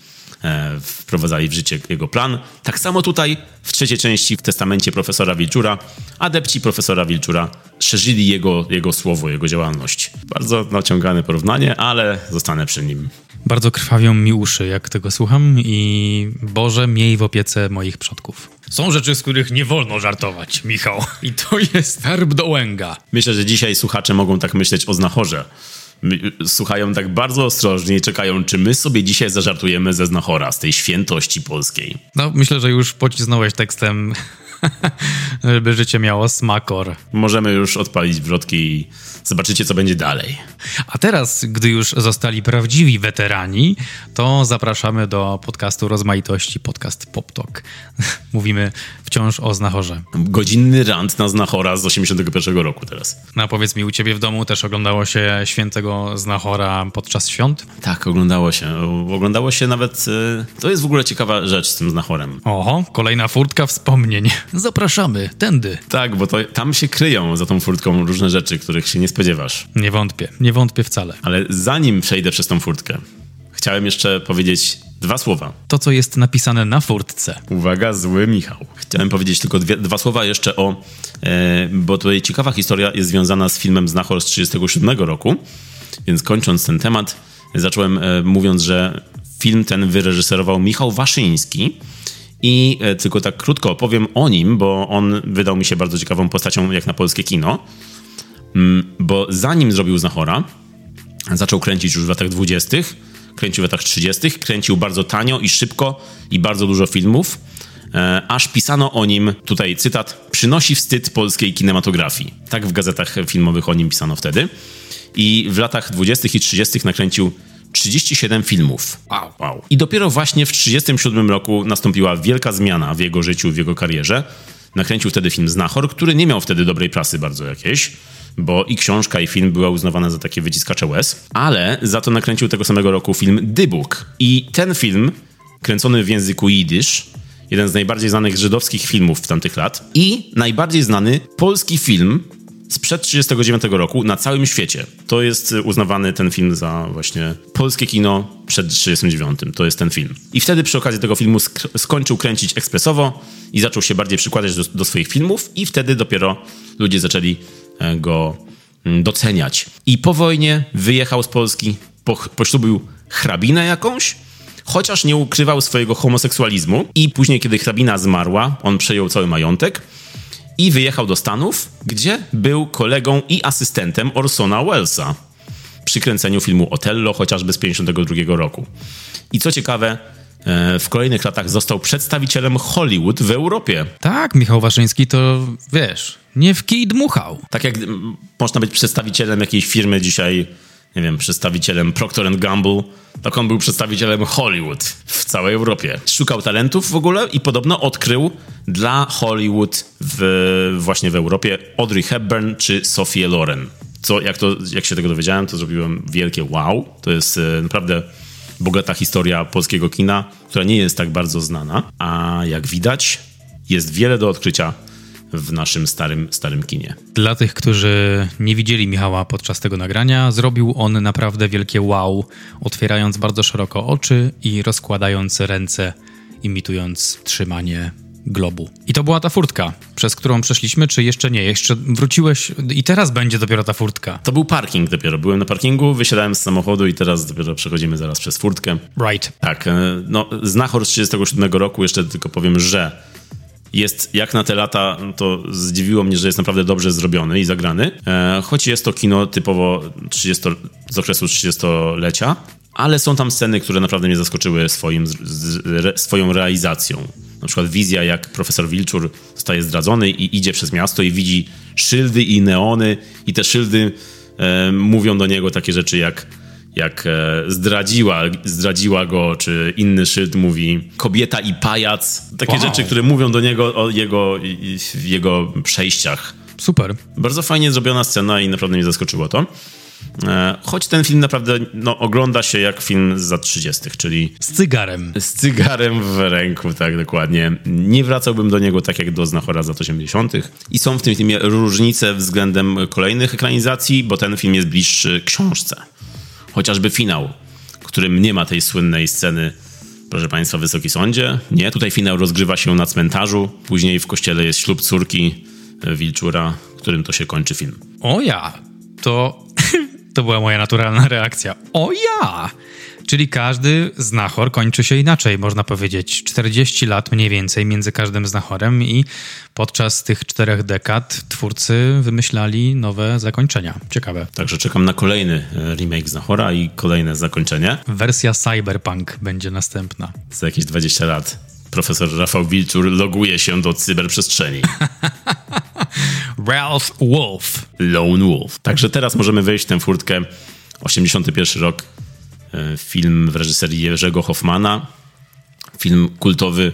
e, wprowadzali w życie jego plan. Tak samo tutaj w trzeciej części w testamencie profesora Wilczura adepci profesora Wilczura szerzyli jego, jego słowo, jego działalność. Bardzo naciągane porównanie, ale zostanę przy nim. Bardzo krwawią mi uszy, jak tego słucham i Boże, miej w opiece moich przodków. Są rzeczy, z których nie wolno żartować, Michał. I to jest herb do łęga. Myślę, że dzisiaj słuchacze mogą tak myśleć o znachorze. Słuchają tak bardzo ostrożnie i czekają, czy my sobie dzisiaj zażartujemy ze znachora, z tej świętości polskiej. No, myślę, że już pocisnąłeś tekstem żeby życie miało smakor. Możemy już odpalić wrotki i zobaczycie, co będzie dalej. A teraz, gdy już zostali prawdziwi weterani, to zapraszamy do podcastu Rozmaitości, podcast Pop Talk. Mówimy wciąż o Znachorze. Godzinny rant na Znachora z 81 roku teraz. No powiedz mi, u ciebie w domu też oglądało się świętego Znachora podczas świąt? Tak, oglądało się. Oglądało się nawet... E, to jest w ogóle ciekawa rzecz z tym Znachorem. Oho, kolejna furtka wspomnień. Zapraszamy, tędy. Tak, bo to, tam się kryją za tą furtką różne rzeczy, których się nie spodziewasz. Nie wątpię, nie wątpię wcale. Ale zanim przejdę przez tą furtkę, chciałem jeszcze powiedzieć dwa słowa. To, co jest napisane na furtce. Uwaga, zły Michał. Chciałem powiedzieć tylko dwie, dwa słowa jeszcze o, e, bo tutaj ciekawa historia jest związana z filmem Znachor z 1937 roku, więc kończąc ten temat, zacząłem e, mówiąc, że film ten wyreżyserował Michał Waszyński, i e, tylko tak krótko opowiem o nim, bo on wydał mi się bardzo ciekawą postacią jak na polskie kino. Mm, bo zanim zrobił Znachora, zaczął kręcić już w latach 20., kręcił w latach 30., kręcił bardzo tanio i szybko i bardzo dużo filmów, e, aż pisano o nim, tutaj cytat, przynosi wstyd polskiej kinematografii. Tak w gazetach filmowych o nim pisano wtedy. I w latach 20. i 30. nakręcił 37 filmów. Wow. wow. I dopiero właśnie w 1937 roku nastąpiła wielka zmiana w jego życiu, w jego karierze. Nakręcił wtedy film Znachor, który nie miał wtedy dobrej prasy bardzo jakiejś, bo i książka, i film była uznawana za takie wyciskacze łez, ale za to nakręcił tego samego roku film Dybuk. I ten film, kręcony w języku jidysz, jeden z najbardziej znanych żydowskich filmów w tamtych lat i najbardziej znany polski film sprzed 1939 roku na całym świecie. To jest uznawany ten film za właśnie polskie kino przed 1939. To jest ten film. I wtedy przy okazji tego filmu sk skończył kręcić ekspresowo i zaczął się bardziej przykładać do, do swoich filmów i wtedy dopiero ludzie zaczęli go doceniać. I po wojnie wyjechał z Polski, po, poślubił hrabinę jakąś, chociaż nie ukrywał swojego homoseksualizmu i później, kiedy hrabina zmarła, on przejął cały majątek i wyjechał do Stanów, gdzie był kolegą i asystentem Orsona Wellesa przy kręceniu filmu Otello, chociażby z 52 roku. I co ciekawe, w kolejnych latach został przedstawicielem Hollywood w Europie. Tak, Michał Waszyński to, wiesz, nie w kij dmuchał. Tak jak można być przedstawicielem jakiejś firmy dzisiaj, nie wiem, przedstawicielem Procter Gamble, tak on był przedstawicielem Hollywood w całej Europie. Szukał talentów w ogóle i podobno odkrył dla Hollywood w, właśnie w Europie Audrey Hepburn czy Sophie Loren. Co, jak, to, jak się tego dowiedziałem, to zrobiłem wielkie wow. To jest e, naprawdę bogata historia polskiego kina, która nie jest tak bardzo znana, a jak widać, jest wiele do odkrycia w naszym starym, starym kinie. Dla tych, którzy nie widzieli Michała podczas tego nagrania, zrobił on naprawdę wielkie wow, otwierając bardzo szeroko oczy i rozkładając ręce, imitując trzymanie globu. I to była ta furtka, przez którą przeszliśmy, czy jeszcze nie? Jeszcze wróciłeś i teraz będzie dopiero ta furtka. To był parking dopiero. Byłem na parkingu, wysiadałem z samochodu i teraz dopiero przechodzimy zaraz przez furtkę. Right. Tak, e, no Znachor z 37 roku, jeszcze tylko powiem, że jest jak na te lata, to zdziwiło mnie, że jest naprawdę dobrze zrobiony i zagrany. E, choć jest to kino typowo 30, z okresu 30-lecia, ale są tam sceny, które naprawdę mnie zaskoczyły swoim, re, swoją realizacją. Na przykład wizja, jak profesor Wilczur zostaje zdradzony i idzie przez miasto i widzi szyldy i neony i te szyldy e, mówią do niego takie rzeczy jak jak e, zdradziła, zdradziła go, czy inny szyld mówi kobieta i pajac. Takie wow. rzeczy, które mówią do niego o jego, jego przejściach. Super. Bardzo fajnie zrobiona scena i naprawdę mnie zaskoczyło to. E, choć ten film naprawdę no, ogląda się jak film za 30, czyli. Z cygarem. Z cygarem w ręku, tak dokładnie. Nie wracałbym do niego tak jak do Znachora z lat 80. I są w tym filmie różnice względem kolejnych ekranizacji, bo ten film jest bliższy książce. Chociażby finał, w którym nie ma tej słynnej sceny, proszę Państwa, Wysoki Sądzie. Nie, tutaj finał rozgrywa się na cmentarzu. Później w kościele jest ślub córki Wilczura, którym to się kończy film. O ja, to, to była moja naturalna reakcja. O ja! Czyli każdy znachor kończy się inaczej, można powiedzieć. 40 lat mniej więcej między każdym znachorem i podczas tych czterech dekad twórcy wymyślali nowe zakończenia. Ciekawe. Także czekam na kolejny e, remake znachora i kolejne zakończenie. Wersja cyberpunk będzie następna. Za jakieś 20 lat profesor Rafał Wilczur loguje się do cyberprzestrzeni. Ralph Wolf. Lone Wolf. Także teraz możemy wejść w tę furtkę. 81 rok E, film w reżyserii Jerzego Hoffmana. Film kultowy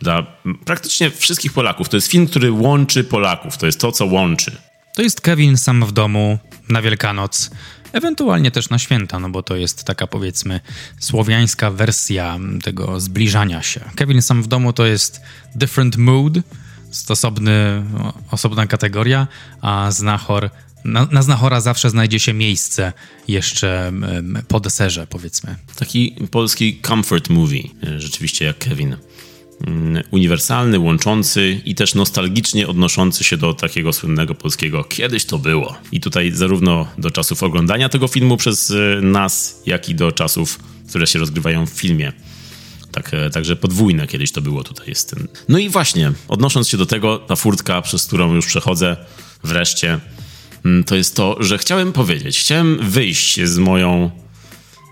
dla praktycznie wszystkich Polaków. To jest film, który łączy Polaków. To jest to, co łączy. To jest Kevin sam w domu na Wielkanoc. Ewentualnie też na święta, no bo to jest taka powiedzmy słowiańska wersja tego zbliżania się. Kevin sam w domu to jest different mood, stosowny, osobna kategoria, a Znachor na, na Znachora zawsze znajdzie się miejsce jeszcze po deserze, powiedzmy. Taki polski comfort movie, e, rzeczywiście jak Kevin. Mm, uniwersalny, łączący i też nostalgicznie odnoszący się do takiego słynnego polskiego kiedyś to było. I tutaj zarówno do czasów oglądania tego filmu przez e, nas, jak i do czasów, które się rozgrywają w filmie. Tak, e, także podwójne kiedyś to było tutaj jest ten. No i właśnie, odnosząc się do tego, ta furtka, przez którą już przechodzę wreszcie, Mm, to jest to, że chciałem powiedzieć, chciałem wyjść z moją.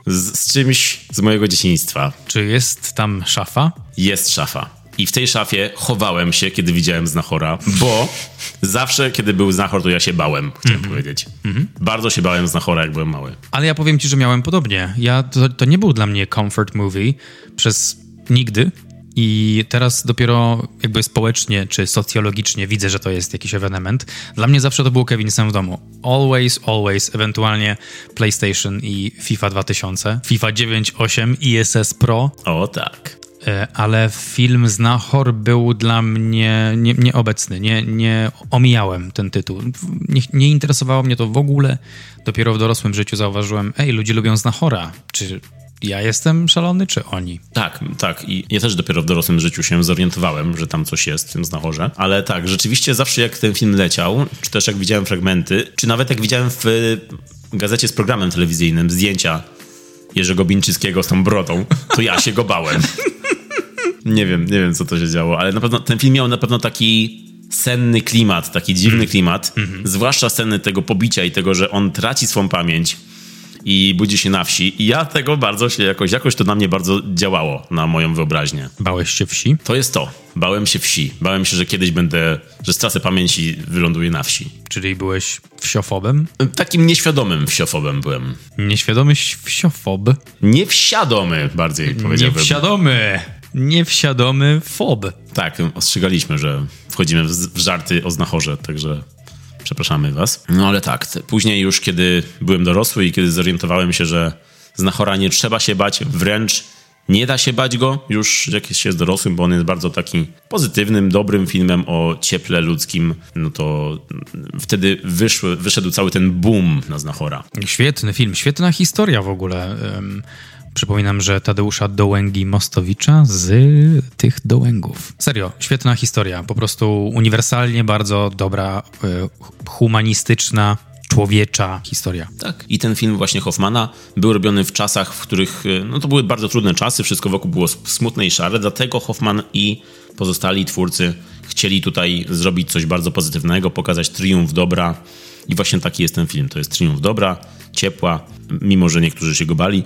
Z, z, czymś z mojego dzieciństwa. Czy jest tam szafa? Jest szafa. I w tej szafie chowałem się, kiedy widziałem Znachora, bo zawsze, kiedy był Znachor, to ja się bałem, chciałem mm -hmm. powiedzieć. Mm -hmm. Bardzo się bałem Znachora, jak byłem mały. Ale ja powiem ci, że miałem podobnie. Ja, to, to nie był dla mnie comfort movie przez nigdy. I teraz dopiero jakby społecznie czy socjologicznie widzę, że to jest jakiś ewenement. Dla mnie zawsze to był Kevin sam w domu. Always, always, ewentualnie PlayStation i FIFA 2000, FIFA 9, 8, ISS Pro. O tak. E, ale film Znachor był dla mnie nie, nieobecny. Nie, nie omijałem ten tytuł. Nie, nie interesowało mnie to w ogóle. Dopiero w dorosłym życiu zauważyłem, ej, ludzie lubią Znachora. Czy ja jestem szalony, czy oni? Tak, tak. I ja też dopiero w dorosłym życiu się zorientowałem, że tam coś jest w tym znachorze. Ale tak, rzeczywiście zawsze jak ten film leciał, czy też jak widziałem fragmenty, czy nawet jak widziałem w gazecie z programem telewizyjnym zdjęcia Jerzego Bińczyckiego z tą brodą, to ja się go bałem. nie wiem, nie wiem co to się działo, ale na pewno ten film miał na pewno taki senny klimat, taki dziwny klimat, mm -hmm. zwłaszcza sceny tego pobicia i tego, że on traci swą pamięć i budzi się na wsi. I ja tego bardzo się jakoś, jakoś to na mnie bardzo działało, na moją wyobraźnię. Bałeś się wsi? To jest to. Bałem się wsi. Bałem się, że kiedyś będę, że stracę pamięć i wyląduję na wsi. Czyli byłeś wsiofobem? Takim nieświadomym wsiofobem byłem. Nieświadomy wsiofob? Niewsiadomy bardziej powiedziałbym. Niewsiadomy! Niewsiadomy fob. Tak, ostrzegaliśmy, że wchodzimy w, żarty o znachorze, także przepraszamy was. No ale tak, później już kiedy byłem dorosły i kiedy zorientowałem się, że znachora nie trzeba się bać, wręcz nie da się bać go już jak się jest dorosłym, bo on jest bardzo taki pozytywnym, dobrym filmem o cieple ludzkim, no to wtedy wyszły, wyszedł cały ten boom na Znachora. Świetny film, świetna historia w ogóle. Przypominam, że Tadeusza Dołęgi-Mostowicza z tych Dołęgów. Serio, świetna historia. Po prostu uniwersalnie bardzo dobra, e, humanistyczna, człowiecza historia. Tak. I ten film właśnie Hoffmana był robiony w czasach, w których e, no to były bardzo trudne czasy, wszystko wokół było smutne i szare, dlatego Hoffman i pozostali twórcy chcieli tutaj zrobić coś bardzo pozytywnego, pokazać triumf dobra. I właśnie taki jest ten film. To jest triumf dobra, ciepła, mimo że niektórzy się go bali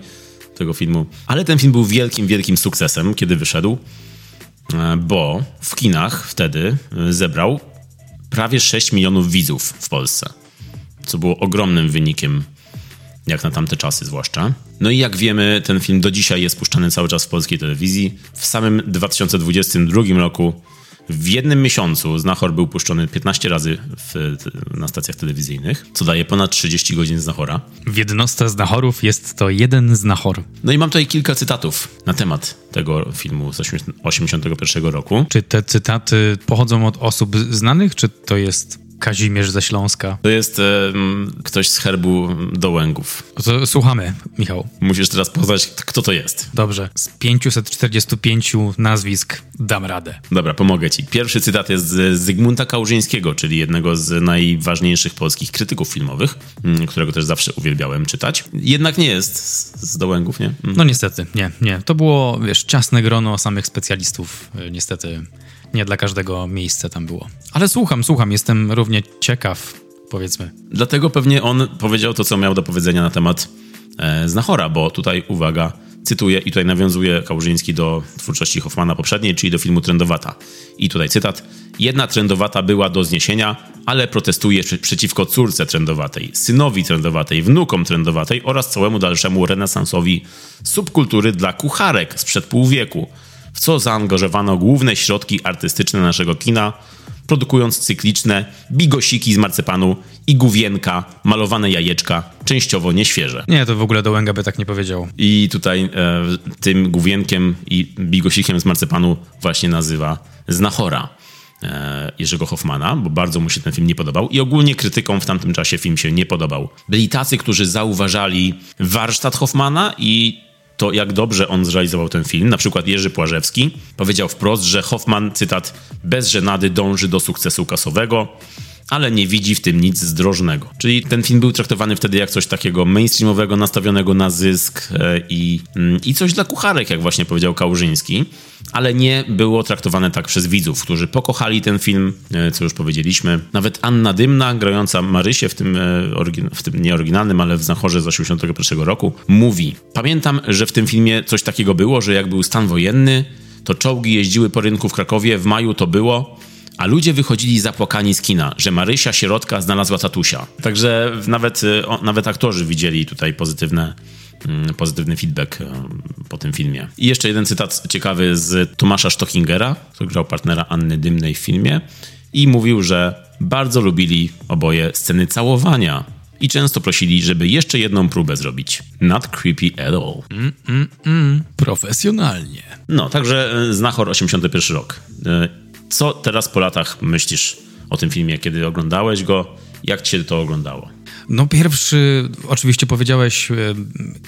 tego filmu. Ale ten film był wielkim, wielkim sukcesem, kiedy wyszedł, e, bo w kinach wtedy e, zebrał prawie 6 milionów widzów w Polsce, co było ogromnym wynikiem, jak na tamte czasy zwłaszcza. No i jak wiemy, ten film do dzisiaj jest puszczany cały czas w polskiej telewizji. W samym 2022 roku w jednym miesiącu Znachor był puszczony 15 razy w, na stacjach telewizyjnych, co daje ponad 30 godzin Znachora. W jednostce Znachorów jest to jeden Znachor. No i mam tutaj kilka cytatów na temat tego filmu z 1981 roku. Czy te cytaty pochodzą od osób znanych, czy to jest Kazimierz ze Śląska. To jest ktoś z herbu Dołęgów. To słuchamy, Michał. Musisz teraz poznać, kto to jest. Dobrze. Z 545 nazwisk dam radę. Dobra, pomogę ci. Pierwszy cytat jest z Zygmunta Kałużyńskiego, czyli jednego z najważniejszych polskich krytyków filmowych, którego też zawsze uwielbiałem czytać. Jednak nie jest z Dołęgów, nie? No niestety, nie, nie. To było, wiesz, ciasne grono samych specjalistów. E, niestety nie dla każdego miejsca tam było. Ale słucham, słucham, jestem równie ciekaw, powiedzmy. Dlatego pewnie on powiedział to, co miał do powiedzenia na temat e, Znachora, bo tutaj, uwaga, cytuję i tutaj nawiązuje Kałużyński do twórczości Hoffmana poprzedniej, czyli do filmu Trendowata. I tutaj cytat. Jedna trendowata była do zniesienia, ale protestuje przeciwko córce trendowatej, synowi trendowatej, wnukom trendowatej oraz całemu dalszemu renesansowi subkultury dla kucharek sprzed pół wieku – w co zaangażowano główne środki artystyczne naszego kina, produkując cykliczne bigosiki z marcepanu i główienka, malowane jajeczka, częściowo nieświeże. Nie, to w ogóle Dołęga by tak nie powiedział. I tutaj e, tym główienkiem i bigosikiem z marcepanu właśnie nazywa Znachora. E, Jerzego Hoffmana, bo bardzo mu się ten film nie podobał i ogólnie krytykom w tamtym czasie film się nie podobał. Byli tacy, którzy zauważali warsztat Hoffmana i to, jak dobrze on zrealizował ten film. Na przykład Jerzy Płażewski powiedział wprost, że Hoffman, cytat, bez żenady dąży do sukcesu kasowego, ale nie widzi w tym nic zdrożnego. Czyli ten film był traktowany wtedy jak coś takiego mainstreamowego, nastawionego na zysk e, i, mm, i coś dla kucharek, jak właśnie powiedział Kałużyński, ale nie było traktowane tak przez widzów, którzy pokochali ten film, e, co już powiedzieliśmy. Nawet Anna Dymna, grająca Marysię w tym, e, w tym ale w Znachorze z 1981 roku, mówi Pamiętam, że w tym filmie coś takiego było, że jak był stan wojenny, to czołgi jeździły po rynku w Krakowie, w maju to było, a ludzie wychodzili zapłakani z kina, że Marysia, sierotka, znalazła tatusia. Także nawet, y, nawet aktorzy widzieli tutaj pozytywne mm, pozytywny feedback y, po tym filmie. I jeszcze jeden cytat ciekawy z Tomasza Stockingera, który grał partnera Anny Dymnej w filmie i mówił, że bardzo lubili oboje sceny całowania i często prosili, żeby jeszcze jedną próbę zrobić. Not creepy at all. Mm, mm, mm. Profesjonalnie. No, także y, Znachor 81 rok. Co teraz po latach myślisz o tym filmie, kiedy oglądałeś go? Jak ci się to oglądało? No pierwszy, oczywiście powiedziałeś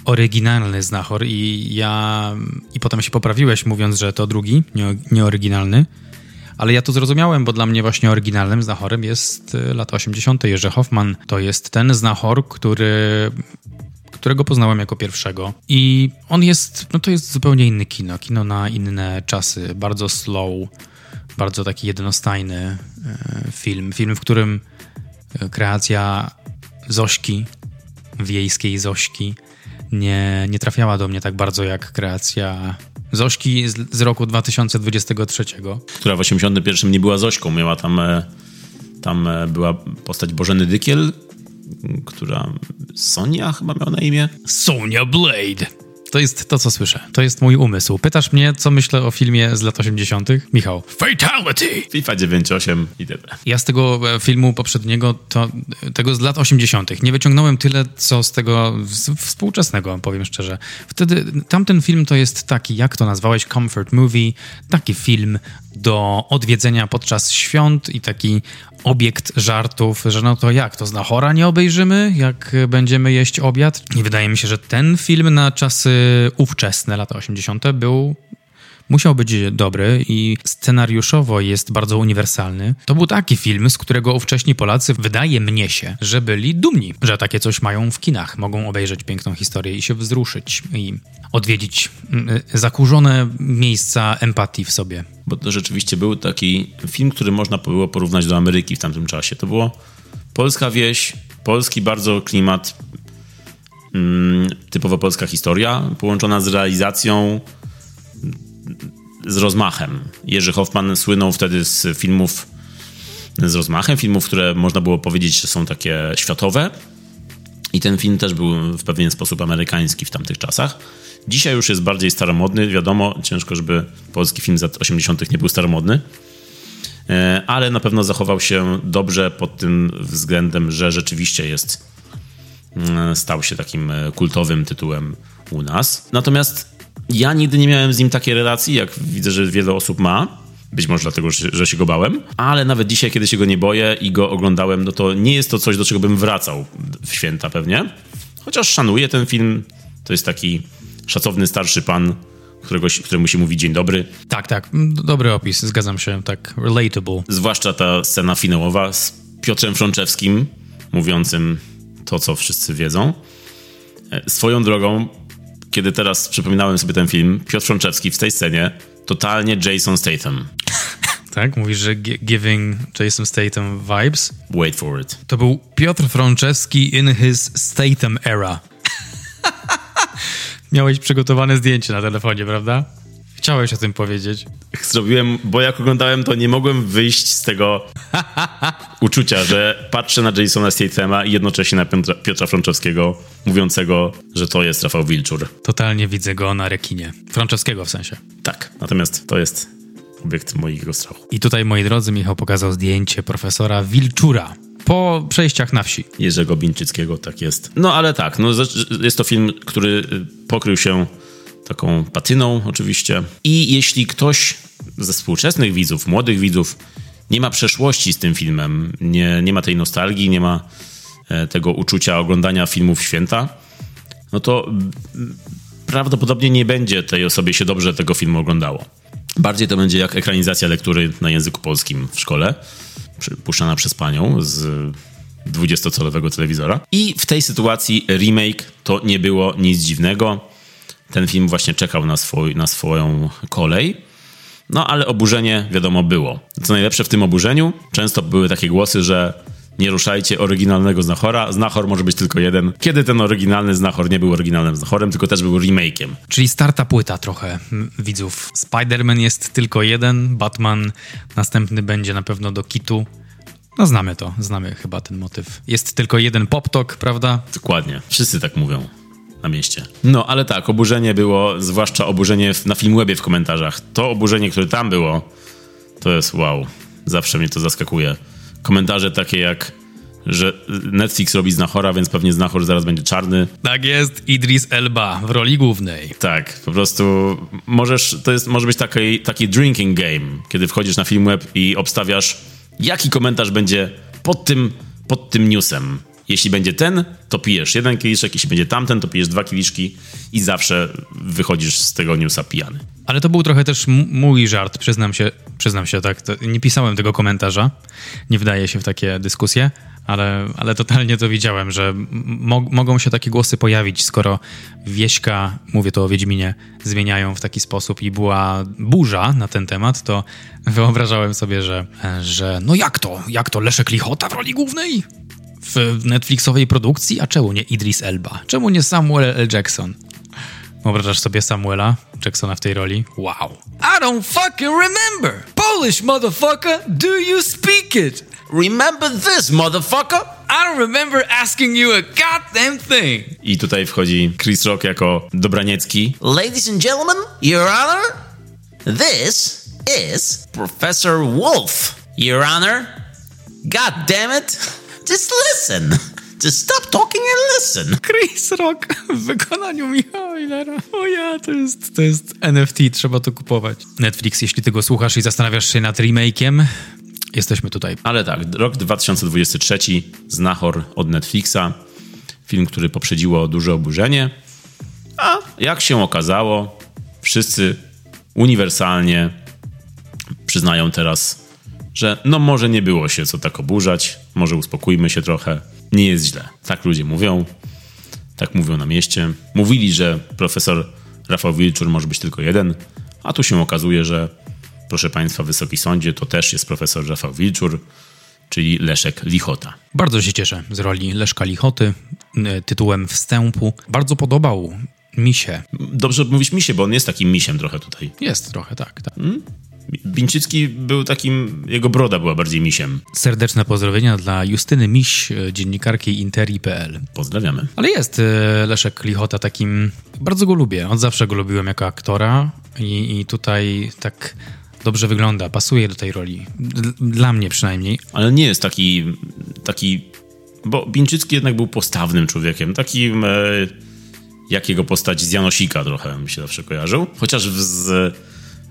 oryginalny Znachor i ja, i potem się poprawiłeś mówiąc, że to drugi, nie, nieoryginalny. Ale ja to zrozumiałem, bo dla mnie właśnie oryginalnym Znachorem jest e, lata 80. Jerzy Hoffman. To jest ten Znachor, który którego poznałem jako pierwszego. I on jest, no to jest zupełnie inny kino, kino na inne czasy, bardzo slow, bardzo taki jednostajny e, film. Film, w którym e, kreacja Zośki wiejskiej Zośki nie, nie trafiała do mnie tak bardzo jak kreacja Zośki z, z roku 2023. Która w 81 nie była Zośką, miała tam, e, tam była postać Bożeny Dykiel, która Sonia chyba miała na imię. Sonia Blade. To jest to, co słyszę. To jest mój umysł. Pytasz mnie, co myślę o filmie z lat 80. Michał. Fatality! FIFA 98 i tyle. Ja z tego e, filmu poprzedniego, to, tego z lat 80. nie wyciągnąłem tyle, co z tego z współczesnego, powiem szczerze. Wtedy tamten film to jest taki, jak to nazwałeś, comfort movie, taki film do odwiedzenia podczas świąt i taki obiekt żartów, że no to jak, to Znachora nie obejrzymy, jak będziemy jeść obiad? I wydaje mi się, że ten film na czasy ówczesne, lata 80. był musiał być dobry i scenariuszowo jest bardzo uniwersalny. To był taki film, z którego ówcześni Polacy, wydaje mnie się, że byli dumni, że takie coś mają w kinach. Mogą obejrzeć piękną historię i się wzruszyć i odwiedzić mm, zakurzone miejsca empatii w sobie. Bo to rzeczywiście był taki film, który można było porównać do Ameryki w tamtym czasie. To było polska wieś, polski bardzo klimat, mm, typowo polska historia, połączona z realizacją z rozmachem. Jerzy Hoffman słynął wtedy z filmów z rozmachem, filmów, które można było powiedzieć, że są takie światowe. I ten film też był w pewien sposób amerykański w tamtych czasach. Dzisiaj już jest bardziej staromodny. Wiadomo, ciężko, żeby polski film z lat 80. nie był staromodny. E, ale na pewno zachował się dobrze pod tym względem, że rzeczywiście jest, mm, stał się takim e, kultowym tytułem u nas. Natomiast ja nigdy nie miałem z nim takiej relacji, jak widzę, że wiele osób ma. Być może dlatego, że się go bałem, ale nawet dzisiaj, kiedy się go nie boję i go oglądałem, no to nie jest to coś, do czego bym wracał w święta pewnie. Chociaż szanuję ten film. To jest taki szacowny starszy pan, którego, któremu się mówi dzień dobry. Tak, tak. Dobry opis, zgadzam się. Tak, relatable. Zwłaszcza ta scena finałowa z Piotrem Frączewskim, mówiącym to, co wszyscy wiedzą. E, swoją drogą, kiedy teraz przypominałem sobie ten film, Piotr Frączewski w tej scenie totalnie Jason Statham. Tak? Mówisz, że giving Jason Statham vibes? Wait for it. To był Piotr Frączewski in his Statham era. Miałeś przygotowane zdjęcie na telefonie, prawda? Chciałeś o tym powiedzieć. Zrobiłem, bo jak oglądałem, to nie mogłem wyjść z tego uczucia, że patrzę na Jasona Stathama i jednocześnie na Piotra, Piotra Frączewskiego, mówiącego, że to jest Rafał Wilczur. Totalnie widzę go na rekinie. Frączewskiego w sensie. Tak, natomiast to jest obiekt mojego strachu. I tutaj, moi drodzy, Michał pokazał zdjęcie profesora Wilczura po przejściach na wsi. Jerzego Bińczyckiego, tak jest. No ale tak, no, jest to film, który y, pokrył się taką patyną oczywiście. I jeśli ktoś ze współczesnych widzów, młodych widzów nie ma przeszłości z tym filmem, nie, nie ma tej nostalgii, nie ma e, tego uczucia oglądania filmów święta, no to prawdopodobnie nie będzie tej osobie się dobrze tego filmu oglądało. Bardziej to będzie jak ekranizacja lektury na języku polskim w szkole, puszczana przez panią z 20-calowego telewizora. I w tej sytuacji remake to nie było nic dziwnego. Ten film właśnie czekał na, swój, na swoją kolej. No ale oburzenie, wiadomo, było. Co najlepsze w tym oburzeniu, często były takie głosy, że nie ruszajcie oryginalnego Znachora. Znachor może być tylko jeden. Kiedy ten oryginalny Znachor nie był oryginalnym Znachorem, tylko też był remake'iem. Czyli starta płyta trochę widzów. Spider-Man jest tylko jeden, Batman następny będzie na pewno do kitu. No znamy to, znamy chyba ten motyw. Jest tylko jeden pop-talk, prawda? Dokładnie. Wszyscy tak mówią na mieście. No, ale tak, oburzenie było, zwłaszcza oburzenie na Filmwebie w komentarzach. To oburzenie, które tam było, to jest wow. Zawsze mnie to zaskakuje. Komentarze takie jak, że Netflix robi Znachora, więc pewnie Znachor zaraz będzie czarny. Tak jest, Idris Elba w roli głównej. Tak, po prostu możesz, to jest, może być taki, taki drinking game, kiedy wchodzisz na Filmweb i obstawiasz, jaki komentarz będzie pod tym, pod tym newsem. Jeśli będzie ten, to pijesz jeden kieliszek, jeśli będzie tamten, to pijesz dwa kieliszki i zawsze wychodzisz z tego newsa pijany. Ale to był trochę też mój żart, przyznam się, przyznam się tak, nie pisałem tego komentarza, nie wdaję się w takie dyskusje, ale, ale totalnie to widziałem, że mo mogą się takie głosy pojawić, skoro Wieśka, mówię to o Wiedźminie, zmieniają w taki sposób i była burza na ten temat, to wyobrażałem sobie, że, że no jak to, jak to, Leszek Lichota w roli głównej? W Netflixowej produkcji, a czemu nie Idris Elba? Czemu nie Samuel L. Jackson? Wyobrażasz sobie Samuela Jacksona w tej roli? Wow. I don't fucking remember! Polish motherfucker, do you speak it? Remember this, motherfucker! I don't remember asking you a goddamn thing! I tutaj wchodzi Chris Rock jako Dobraniecki. Ladies and gentlemen, Your Honor, this is Professor Wolf. Your Honor, God damn it, just listen. Just stop talking and listen. Chris Rock w wykonaniu Michała Millera. O ja, to jest, to jest NFT, trzeba to kupować. Netflix, jeśli ty go słuchasz i zastanawiasz się nad remake'iem, jesteśmy tutaj. Ale tak, rok 2023, Znachor od Netflixa. Film, który poprzedziło duże oburzenie. A jak się okazało, wszyscy uniwersalnie przyznają teraz, że no może nie było się co tak oburzać, może uspokójmy się trochę. Nie jest źle. Tak ludzie mówią. Tak mówią na mieście. Mówili, że profesor Rafał Wilczur może być tylko jeden, a tu się okazuje, że proszę Państwa, Wysoki Sądzie, to też jest profesor Rafał Wilczur, czyli Leszek Lichota. Bardzo się cieszę z roli Leszka Lichoty, y, tytułem wstępu. Bardzo podobał mi się. Dobrze mówić misie, bo on jest takim misiem trochę tutaj. Jest trochę tak, tak. Bińczycki był takim, jego broda była bardziej misiem. Serdeczne pozdrowienia dla Justyny Miś, dziennikarki Interi.pl. Pozdrawiamy. Ale jest y, Leszek Lichota takim... Bardzo go lubię. Od zawsze go lubiłem jako aktora i, i tutaj tak dobrze wygląda, pasuje do tej roli. D- dla mnie przynajmniej. Ale nie jest taki, taki bo Bińczycki jednak był postawnym człowiekiem, takim, e, jak jego postać z Janosika trochę mi się zawsze kojarzył. Chociaż z,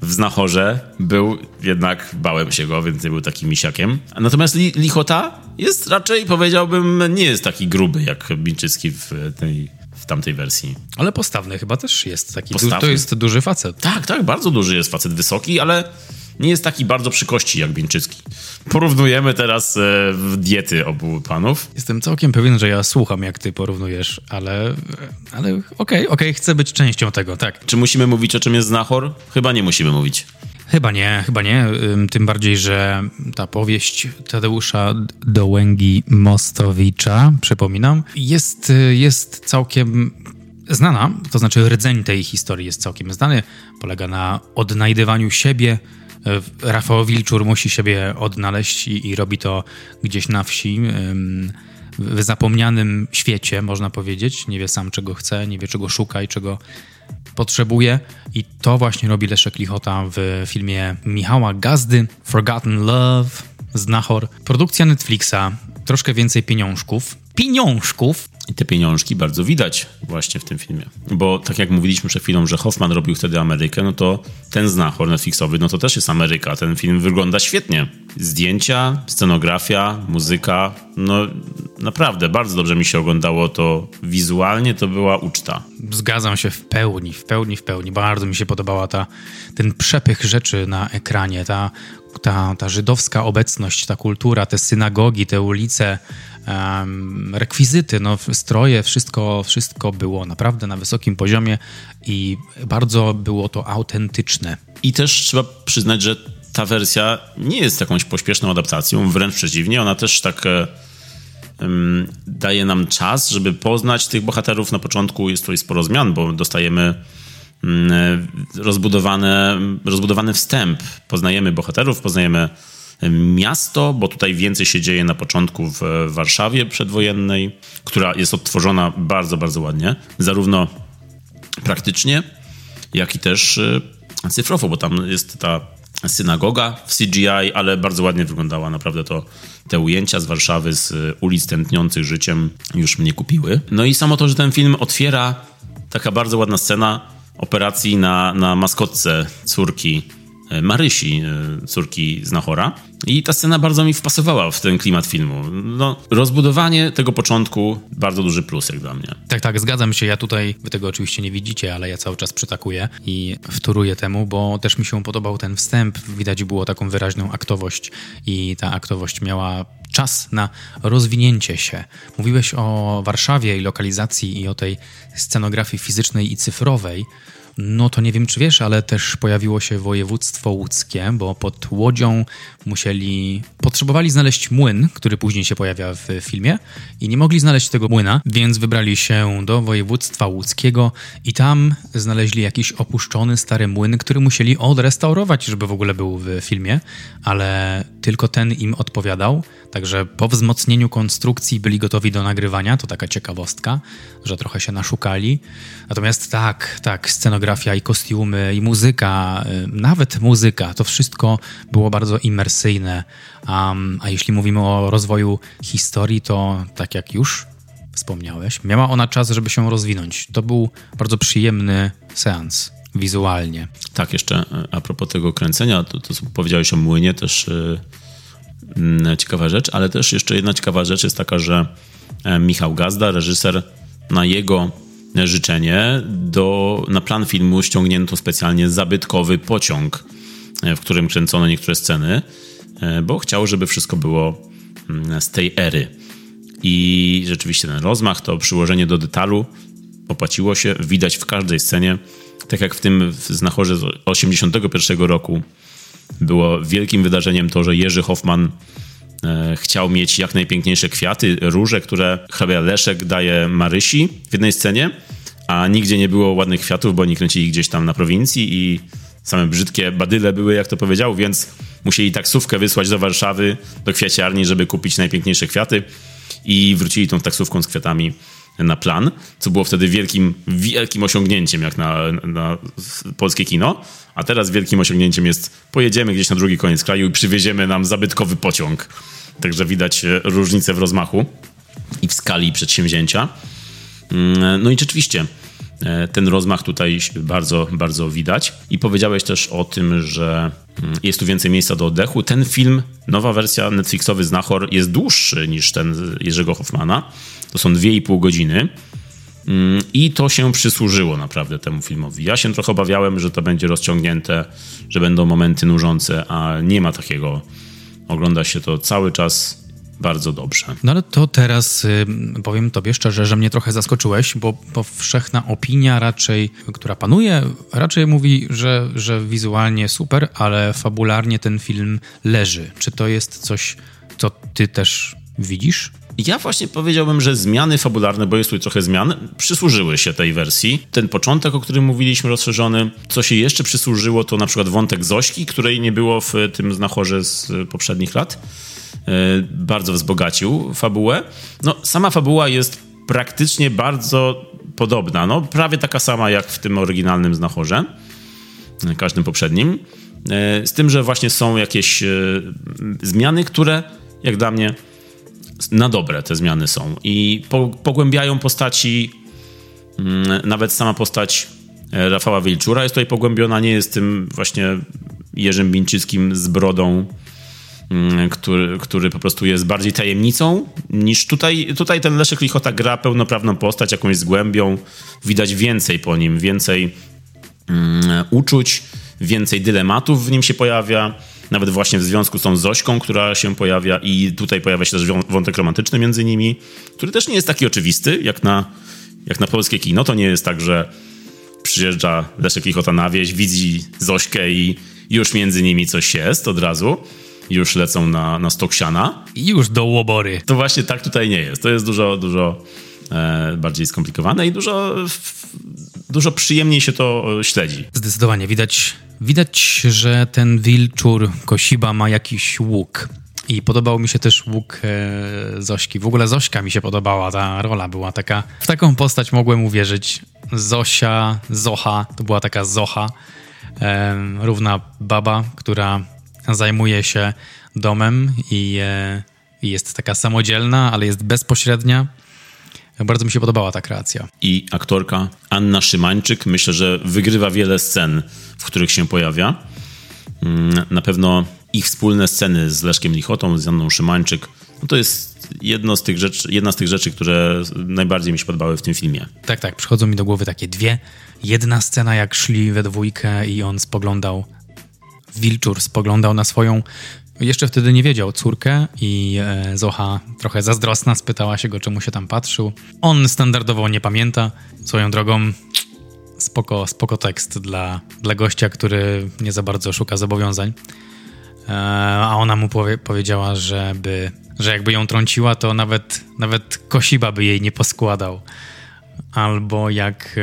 w Znachorze był jednak, bałem się go, więc nie był takim misiakiem. Natomiast Li, Lichota jest raczej, powiedziałbym, nie jest taki gruby jak Bińczycki w tej w tamtej wersji. Ale postawny chyba też jest taki. Du- Postawny. to jest duży facet. Tak, tak, bardzo duży jest facet wysoki, ale nie jest taki bardzo przy kości jak Bińczycki. Porównujemy teraz e, diety obu panów. Jestem całkiem pewien, że ja słucham, jak ty porównujesz, ale, ale okej, okej, chcę być częścią tego, tak. Czy musimy mówić o czym jest Znachor? Chyba nie musimy mówić. Chyba nie, chyba nie. Ym, Tym bardziej, że ta powieść Tadeusza Dołęgi Mostowicza, przypominam, jest, y, jest całkiem znana, to znaczy rdzeń tej historii jest całkiem znany. Polega na odnajdywaniu siebie. Y, Rafał Wilczur musi siebie odnaleźć i, i robi to gdzieś na wsi. W zapomnianym świecie, można powiedzieć. Nie wie sam, czego chce, nie wie, czego szuka i czego potrzebuje. I to właśnie robi Leszek Lichota w filmie Michała Gazdy, Forgotten Love, Znachor. Produkcja Netflixa, troszkę więcej pieniążków. Pieniążków! I te pieniążki bardzo widać właśnie w tym filmie. Bo tak jak mówiliśmy przed chwilą, że Hoffman robił wtedy Amerykę, no to ten Znachor Netflixowy, no to też jest Ameryka. Ten film wygląda świetnie. Zdjęcia, scenografia, muzyka, no naprawdę bardzo dobrze mi się oglądało to wizualnie, to była uczta. Zgadzam się w pełni, w pełni, w pełni. Bardzo mi się podobała ta, ten przepych rzeczy na ekranie, ta, ta, ta żydowska obecność, ta kultura, te synagogi, te ulice, rekwizyty, no, stroje, wszystko, wszystko było naprawdę na wysokim poziomie i bardzo było to autentyczne. I też trzeba przyznać, że ta wersja nie jest jakąś pośpieszną adaptacją, wręcz przeciwnie, ona też tak em, daje nam czas, żeby poznać tych bohaterów. Na początku jest tutaj sporo zmian, bo dostajemy rozbudowane, rozbudowany wstęp. Poznajemy bohaterów, poznajemy miasto, bo tutaj więcej się dzieje na początku w Warszawie przedwojennej, która jest odtworzona bardzo, bardzo ładnie. Zarówno praktycznie, jak i też y, cyfrowo, bo tam jest ta synagoga w CGI, ale bardzo ładnie wyglądała naprawdę to te ujęcia z Warszawy, z ulic tętniących życiem już mnie kupiły. No i samo to, że ten film otwiera taka bardzo ładna scena operacji na, na maskotce córki Marysi, y, córki Znachora. I ta scena bardzo mi wpasowała w ten klimat filmu. No, rozbudowanie tego początku, bardzo duży plus jak dla mnie. Tak, tak, zgadzam się. Ja tutaj, wy tego oczywiście nie widzicie, ale ja cały czas przytakuję i wtóruję temu, bo też mi się podobał ten wstęp. Widać było taką wyraźną aktowość i ta aktowość miała czas na rozwinięcie się. Mówiłeś o Warszawie i lokalizacji i o tej scenografii fizycznej i cyfrowej. No to nie wiem, czy wiesz, ale też pojawiło się województwo łódzkie, bo pod Łodzią musieli, potrzebowali znaleźć młyn, który później się pojawia w filmie i nie mogli znaleźć tego młyna, więc wybrali się do województwa łódzkiego i tam znaleźli jakiś opuszczony stary młyn, który musieli odrestaurować, żeby w ogóle był w filmie, ale tylko ten im odpowiadał, także po wzmocnieniu konstrukcji byli gotowi do nagrywania, to taka ciekawostka, że trochę się naszukali. Natomiast tak, tak, scenografia i kostiumy i muzyka, y, nawet muzyka, to wszystko było bardzo imersyjne. Um, a jeśli mówimy o rozwoju historii, to tak jak już wspomniałeś, miała ona czas, żeby się rozwinąć. To był bardzo przyjemny seans wizualnie. Tak, jeszcze e, a propos tego kręcenia, to, to powiedziałeś o młynie, też yy, ciekawa rzecz, ale też jeszcze jedna ciekawa rzecz jest taka, że e, Michał Gazda, reżyser, na jego życzenie do, na plan filmu ściągnięto specjalnie zabytkowy pociąg, w którym kręcono niektóre sceny, bo chciał, żeby wszystko było mm, z tej ery. I rzeczywiście ten rozmach, to przyłożenie do detalu opłaciło się, widać w każdej scenie tak jak w tym znachorze z 81 roku było wielkim wydarzeniem to, że Jerzy Hoffman e, chciał mieć jak najpiękniejsze kwiaty, róże, które hrabia Leszek daje Marysi w jednej scenie, a nigdzie nie było ładnych kwiatów, bo oni kręcili gdzieś tam na prowincji i same brzydkie badyle były, jak to powiedział, więc musieli taksówkę wysłać do Warszawy, do kwiaciarni, żeby kupić najpiękniejsze kwiaty i wrócili tą taksówką z kwiatami na plan, co było wtedy wielkim, wielkim osiągnięciem jak na, na polskie kino, a teraz wielkim osiągnięciem jest pojedziemy gdzieś na drugi koniec kraju i przywieziemy nam zabytkowy pociąg. Także widać e, różnicę w rozmachu i w skali przedsięwzięcia. Mm, no i rzeczywiście ten rozmach tutaj bardzo, bardzo widać. I powiedziałeś też o tym, że mm, jest tu więcej miejsca do oddechu. Ten film, nowa wersja Netflixowy Znachor jest dłuższy niż ten Jerzego Hoffmana. To są 2,5 godziny. Mm, I to się przysłużyło naprawdę temu filmowi. Ja się trochę obawiałem, że to będzie rozciągnięte, że będą momenty nużące, a nie ma takiego. Ogląda się to cały czas bardzo dobrze. No ale to teraz y, powiem tobie szczerze, że mnie trochę zaskoczyłeś, bo powszechna opinia raczej, która panuje, raczej mówi, że, że wizualnie super, ale fabularnie ten film leży. Czy to jest coś, co ty też widzisz? Ja właśnie powiedziałbym, że zmiany fabularne, bo jest tu trochę zmian, przysłużyły się tej wersji. Ten początek, o którym mówiliśmy, rozszerzony, co się jeszcze przysłużyło, to na przykład wątek Zośki, której nie było w tym znachorze z poprzednich lat. E, bardzo wzbogacił fabułę. No, sama fabuła jest praktycznie bardzo podobna, no, prawie taka sama jak w tym oryginalnym znachorze, każdym poprzednim. E, z tym, że właśnie są jakieś e, zmiany, które, jak dla mnie, na dobre te zmiany są i po, pogłębiają postaci, mm, nawet sama postać e, Rafała Wilczura jest tutaj pogłębiona, nie jest tym właśnie Jerzym Bińczyckim z brodą, który, który po prostu jest bardziej tajemnicą niż tutaj. Tutaj ten Leszek Lichota gra pełnoprawną postać, jakąś z głębią. Widać więcej po nim, więcej um, uczuć, więcej dylematów w nim się pojawia nawet właśnie w związku z tą Zośką, która się pojawia i tutaj pojawia się też wątek romantyczny między nimi, który też nie jest taki oczywisty, jak na, jak na polskie kino. To nie jest tak, że przyjeżdża Leszek Lichota na wieś, widzi Zośkę i już między nimi coś jest od razu. Już lecą na, na stok siana. I już do łobory. To właśnie tak tutaj nie jest. To jest dużo, dużo e, bardziej skomplikowane i dużo, dużo przyjemniej się to śledzi. Zdecydowanie. Widać Widać, że ten wilczur Kosiba ma jakiś łuk. I podobał mi się też łuk e, Zośki. W ogóle Zośka mi się podobała, ta rola była taka. W taką postać mogłem uwierzyć. Zosia, Zocha, to była taka Zocha, e, równa baba, która zajmuje się domem i, e, i jest taka samodzielna, ale jest bezpośrednia. Bardzo mi się podobała ta kreacja. I aktorka Anna Szymańczyk myślę, że wygrywa wiele scen, w których się pojawia. Mm, na pewno ich wspólne sceny z Leszkiem Lichotą, z Anną Szymańczyk, no to jest jedno z tych rzeczy, jedna z tych rzeczy, które najbardziej mi się podobały w tym filmie. Tak, tak. Przychodzą mi do głowy takie dwie. Jedna scena, jak szli we dwójkę i on spoglądał, Wilczur spoglądał na swoją jeszcze wtedy nie wiedział córkę i e, Zocha trochę zazdrosna spytała się go, czemu się tam patrzył. On standardowo nie pamięta. Swoją drogą spoko, spoko tekst dla, dla gościa, który nie za bardzo szuka zobowiązań. E, a ona mu powie, powiedziała, żeby, że jakby ją trąciła, to nawet, nawet Kosiba by jej nie poskładał. Albo jak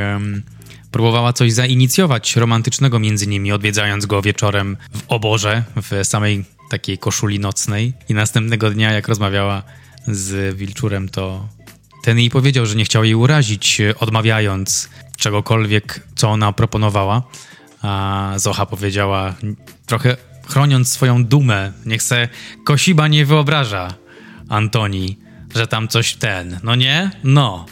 próbowała coś zainicjować romantycznego między nimi, odwiedzając go wieczorem w oborze, w samej takiej koszuli nocnej. I następnego dnia, jak rozmawiała z Wilczurem, to ten jej powiedział, że nie chciał jej urazić, odmawiając czegokolwiek, co ona proponowała. A Zocha powiedziała, trochę chroniąc swoją dumę, niech se Kosiba nie wyobraża Antoni, że tam coś ten. No nie? No.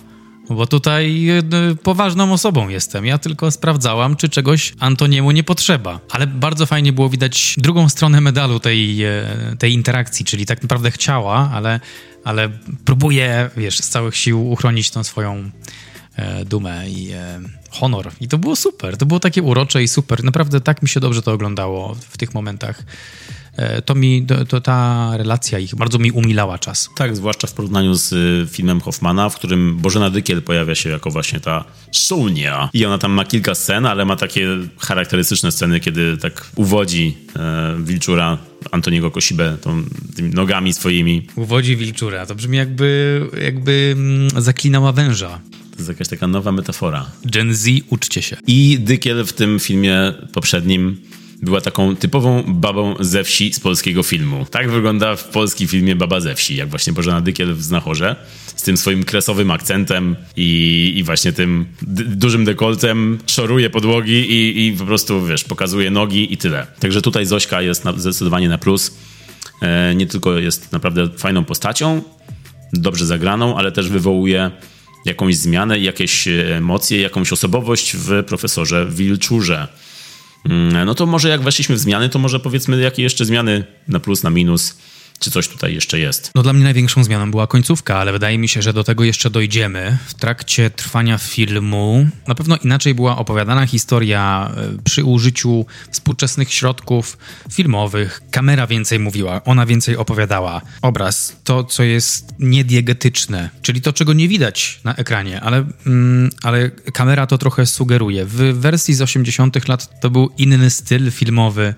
Bo tutaj e, poważną osobą jestem. Ja tylko sprawdzałam, czy czegoś Antoniemu nie potrzeba. Ale bardzo fajnie było widać drugą stronę medalu tej, e, tej interakcji, czyli tak naprawdę chciała, ale, ale próbuje, wiesz, z całych sił uchronić tą swoją e, dumę i e, honor. I to było super. To było takie urocze i super. Naprawdę tak mi się dobrze to oglądało w tych momentach. E, to mi, to, to, ta relacja ich bardzo mi umilała czas. Tak, zwłaszcza w porównaniu z y, filmem Hoffmana, w którym Bożena Dykiel pojawia się jako właśnie ta Sonia. I ona tam ma kilka scen, ale ma takie charakterystyczne sceny, kiedy tak uwodzi e, Wilczura Antoniego Kosibę tą, tymi nogami swoimi. Uwodzi Wilczura. To brzmi jakby, jakby mm, zaklinała węża. To jest jakaś taka nowa metafora. Gen Z, uczcie się. I Dykiel w tym filmie poprzednim była taką typową babą ze wsi z polskiego filmu. Tak wygląda w polskim filmie baba ze wsi, jak właśnie Bożena Dykiel w Znachorze, z tym swoim kresowym akcentem i, i właśnie tym dużym dekoltem, szoruje podłogi i, i po prostu, wiesz, pokazuje nogi i tyle. Także tutaj Zośka jest na, zdecydowanie na plus. E, nie tylko jest naprawdę fajną postacią, dobrze zagraną, ale też wywołuje jakąś zmianę, jakieś emocje, jakąś osobowość w profesorze Wilczurze. Mm, no to może jak weszliśmy w zmiany, to może powiedzmy, jakie jeszcze zmiany na plus, na minus czy coś tutaj jeszcze jest? No dla mnie największą zmianą była końcówka, ale wydaje mi się, że do tego jeszcze dojdziemy. W trakcie trwania filmu na pewno inaczej była opowiadana historia e, przy użyciu współczesnych środków filmowych. Kamera więcej mówiła, ona więcej opowiadała. Obraz, to co jest niediegetyczne, czyli to czego nie widać na ekranie, ale, mm, ale kamera to trochę sugeruje. W wersji z 80 lat to był inny styl filmowy,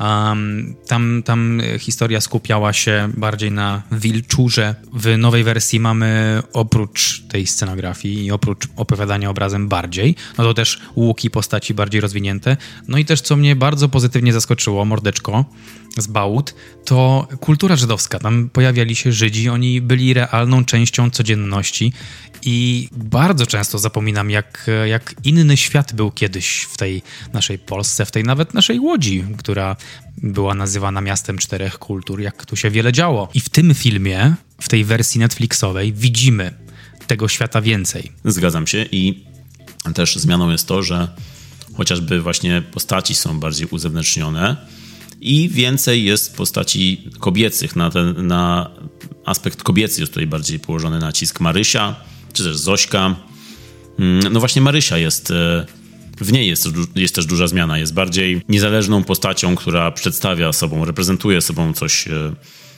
Um, tam, tam historia skupiała się bardziej na wilczurze. W nowej wersji mamy oprócz tej scenografii i oprócz opowiadania obrazem bardziej, no to też łuki postaci bardziej rozwinięte. No i też, co mnie bardzo pozytywnie zaskoczyło, mordeczko z Bałut, to kultura żydowska. Tam pojawiali się Żydzi, oni byli realną częścią codzienności i bardzo często zapominam, jak, jak inny świat był kiedyś w tej naszej Polsce, w tej nawet naszej Łodzi, która była nazywana miastem czterech kultur, jak tu się wiele działo. I w tym filmie, w tej wersji Netflixowej, widzimy tego świata więcej. Zgadzam się i też zmianą jest to, że chociażby właśnie postaci są bardziej uzewnętrznione i więcej jest postaci kobiecych. Na, ten, na aspekt kobiecy jest tutaj bardziej położony nacisk Marysia, czy też Zośka. Mm, no właśnie Marysia jest, e, w niej jest, jest też duża zmiana. Jest bardziej niezależną postacią, która przedstawia sobą, reprezentuje sobą coś e,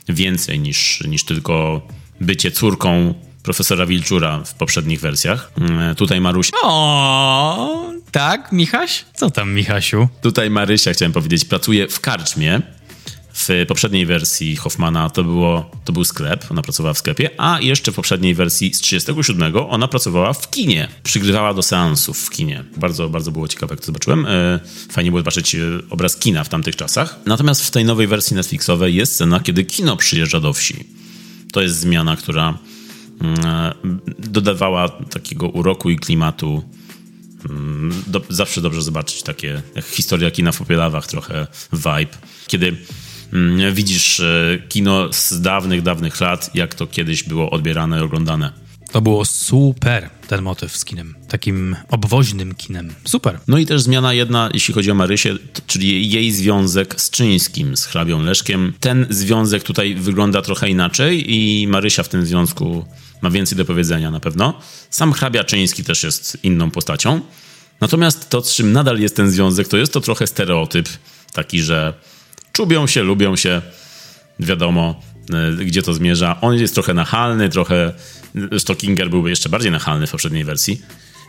więcej niż, niż tylko bycie córką profesora Wilczura w poprzednich wersjach. Mm, tutaj Marusia... O, tak, Michaś? Co tam, Michasiu? Tutaj Marysia, chciałem powiedzieć, pracuje w karczmie, w poprzedniej wersji Hoffmana to, było, to był sklep, ona pracowała w sklepie, a jeszcze w poprzedniej wersji z 37 ona pracowała w kinie. Przygrywała do seansów w kinie. Bardzo, bardzo było ciekawe, jak to zobaczyłem. E, fajnie było zobaczyć e, obraz kina w tamtych czasach. Natomiast w tej nowej wersji Netflixowej jest scena, kiedy kino przyjeżdża do wsi. To jest zmiana, która mm, e, dodawała takiego uroku i klimatu do, zawsze dobrze zobaczyć takie, jak historia kina w Popielawach, trochę vibe. Kiedy Mm, widzisz e, kino z dawnych, dawnych lat, jak to kiedyś było odbierane i oglądane. To było super, ten motyw z kinem. Takim obwoźnym kinem. Super. No i też zmiana jedna, jeśli chodzi o Marysię, czyli jej związek z Czyńskim, z hrabią Leszkiem. Ten związek tutaj wygląda trochę inaczej i Marysia w tym związku ma więcej do powiedzenia na pewno. Sam hrabia Czyński też jest inną postacią. Natomiast to, czym nadal jest ten związek, to jest to trochę stereotyp taki, że czubią się, lubią się, wiadomo, e, gdzie to zmierza. On jest trochę nachalny, trochę. Stockinger byłby jeszcze bardziej nachalny w poprzedniej wersji.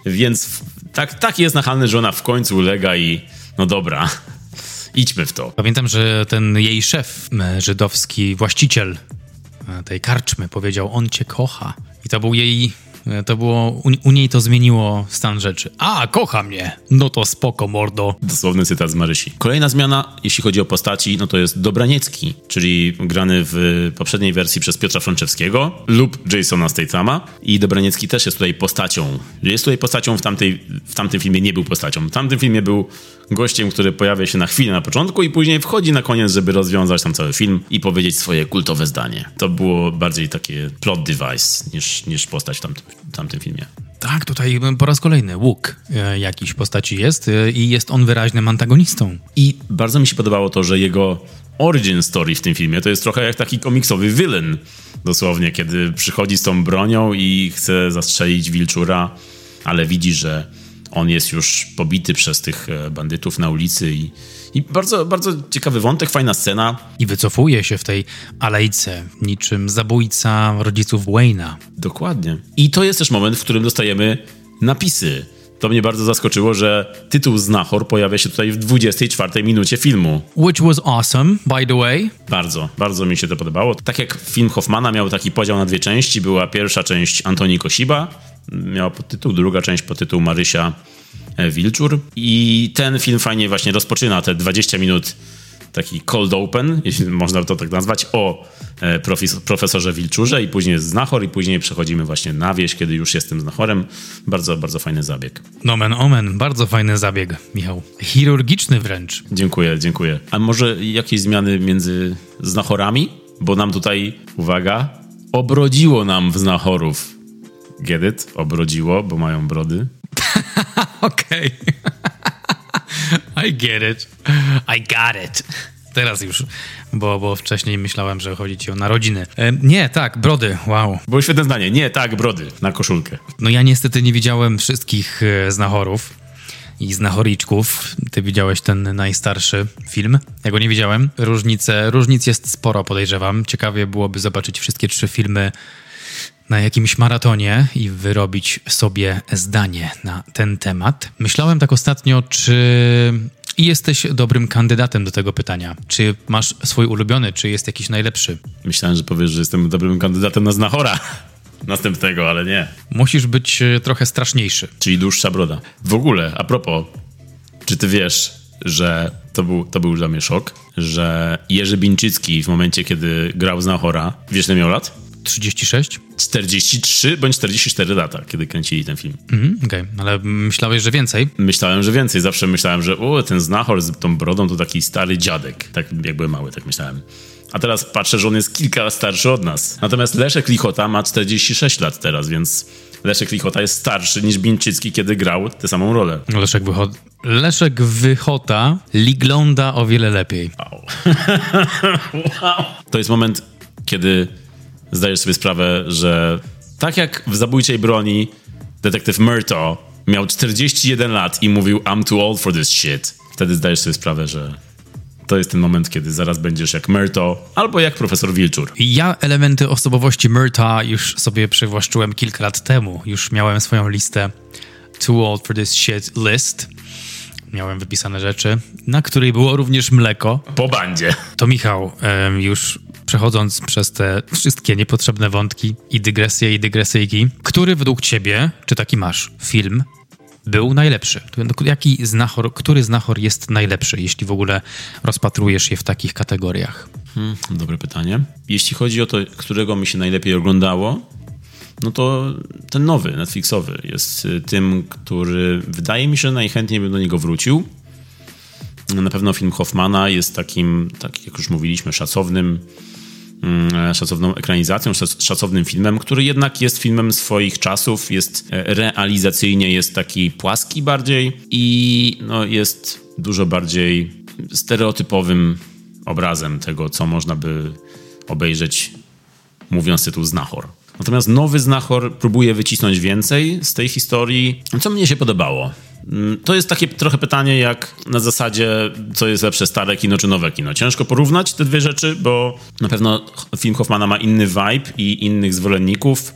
Więc tak, tak jest nachalny, że ona w końcu ulega i no dobra, idźmy w to. Pamiętam, że ten jej szef, e, żydowski właściciel tej karczmy, powiedział: On cię kocha. I to był jej. e, To było. U, u niej to zmieniło stan rzeczy. A, kocha mnie! No to spoko, mordo. Dosłowny cytat z Marysi. Kolejna zmiana, jeśli chodzi o postaci, no to jest Dobraniecki, czyli grany w poprzedniej wersji przez Piotra Franczewskiego lub Jasona Statama. I Dobraniecki też jest tutaj postacią. Jest tutaj postacią w, tamtej, w tamtym filmie, nie był postacią. W tamtym filmie był gościem, który pojawia się na chwilę na początku i później wchodzi na koniec, żeby rozwiązać tam cały film i powiedzieć swoje kultowe zdanie. To było bardziej takie plot device niż, niż postać w tamtym, tamtym filmie. Tak, tutaj po raz kolejny łuk e, jakiś postaci jest e, i jest on wyraźnym antagonistą. I bardzo mi się podobało to, że jego origin story w tym filmie to jest trochę jak taki komiksowy villain. Dosłownie, kiedy przychodzi z tą bronią i chce zastrzelić wilczura, ale widzi, że on jest już pobity przez tych e, bandytów na ulicy i, i bardzo, bardzo ciekawy wątek, fajna scena. I wycofuje się w tej alejce, niczym zabójca rodziców Wayne'a. Dokładnie. I to jest też moment, w którym dostajemy napisy. To mnie bardzo zaskoczyło, że tytuł Znachor pojawia się tutaj w 24 minucie filmu. Which was awesome, by the way. Bardzo, bardzo mi się to podobało. Tak jak film Hoffmana miał taki podział na dwie części, była pierwsza część Antoni Kosiba, miała podtytuł, druga część podtytuł Marysia e, Wilczur. I ten film fajnie właśnie rozpoczyna te 20 minut taki cold open, jeśli można to tak nazwać, o e, profes- profesorze Wilczurze i później jest znachor i później przechodzimy właśnie na wieś, kiedy już jestem znachorem. Bardzo, bardzo fajny zabieg. Nomen omen, bardzo fajny zabieg, Michał. Chirurgiczny wręcz. Dziękuję, dziękuję. A może jakieś zmiany między znachorami? Bo nam tutaj, uwaga, obrodziło nam w znachorów. Get it? Obrodziło, bo mają brody. Okej. I get it. I got it. Teraz już, bo, bo wcześniej myślałem, że chodzi ci o narodziny. E, nie, tak, brody, wow. Było świetne zdanie. Nie, tak, brody. Na koszulkę. No ja niestety nie widziałem wszystkich e, znachorów i znachoriczków. Ty widziałeś ten najstarszy film. Ja go nie widziałem. Różnice, różnic jest sporo, podejrzewam. Ciekawie byłoby zobaczyć wszystkie trzy filmy na jakimś maratonie i wyrobić sobie zdanie na ten temat. Myślałem tak ostatnio, czy jesteś dobrym kandydatem do tego pytania. Czy masz swój ulubiony, czy jest jakiś najlepszy? Myślałem, że powiesz, że jestem dobrym kandydatem na znachora. Następnego, ale nie. Musisz być e, trochę straszniejszy. Czyli dłuższa broda. W ogóle, a propos, czy ty wiesz, że to był, to był dla mnie szok, że Jerzy Bińczycki w momencie, kiedy grał Znachora, wiesz, ile miał lat? 36? 43 bądź 44 lata, kiedy kręcili ten film. Mhm, Okej, ale myślałeś, że więcej? Myślałem, że więcej. Zawsze myślałem, że o, ten znachor z tą brodą to taki stary dziadek. Tak jak byłem mały, tak myślałem. A teraz patrzę, że on jest kilka starszy od nas. Natomiast Leszek Lichota ma 46 lat teraz, więc Leszek Lichota jest starszy niż Bińczycki, kiedy grał tę samą rolę. Leszek, Wycho- Leszek Wychota ligląda o wiele lepiej. Wow. wow. To jest moment, kiedy zdajesz sobie sprawę, że tak jak w Zabójczej Broni detektyw Murto miał 41 lat i mówił I'm too old for this shit, wtedy zdajesz sobie sprawę, że to jest ten moment, kiedy zaraz będziesz jak Murto albo jak profesor Wilczur. Ja elementy osobowości Myrta już sobie przywłaszczyłem kilka lat temu. Już miałem swoją listę Too Old for This Shit list. Miałem wypisane rzeczy, na której było również mleko. Po bandzie. To Michał, już przechodząc przez te wszystkie niepotrzebne wątki i dygresje i dygresyjki, który według ciebie, czy taki masz, film był najlepszy? Jaki znachor, który znachor jest najlepszy, jeśli w ogóle rozpatrujesz je w takich kategoriach? Hmm, dobre pytanie. Jeśli chodzi o to, którego mi się najlepiej oglądało, no to ten nowy, Netflixowy, jest y, tym, który wydaje mi się, najchętniej bym do niego wrócił. Na pewno film Hoffmana jest takim, tak jak już mówiliśmy, szacownym, mm, szacowną ekranizacją, szac- szacownym filmem, który jednak jest filmem swoich czasów, jest e, realizacyjnie, jest taki płaski bardziej i no, jest dużo bardziej stereotypowym obrazem tego, co można by obejrzeć, mówiąc tytuł Znachor. Natomiast nowy Znachor próbuje wycisnąć więcej z tej historii, co mnie się podobało. Mm, To jest takie trochę pytanie jak na zasadzie, co jest lepsze, stare kino czy nowe kino. Ciężko porównać te dwie rzeczy, bo na pewno film Hoffmana ma inny vibe i innych zwolenników.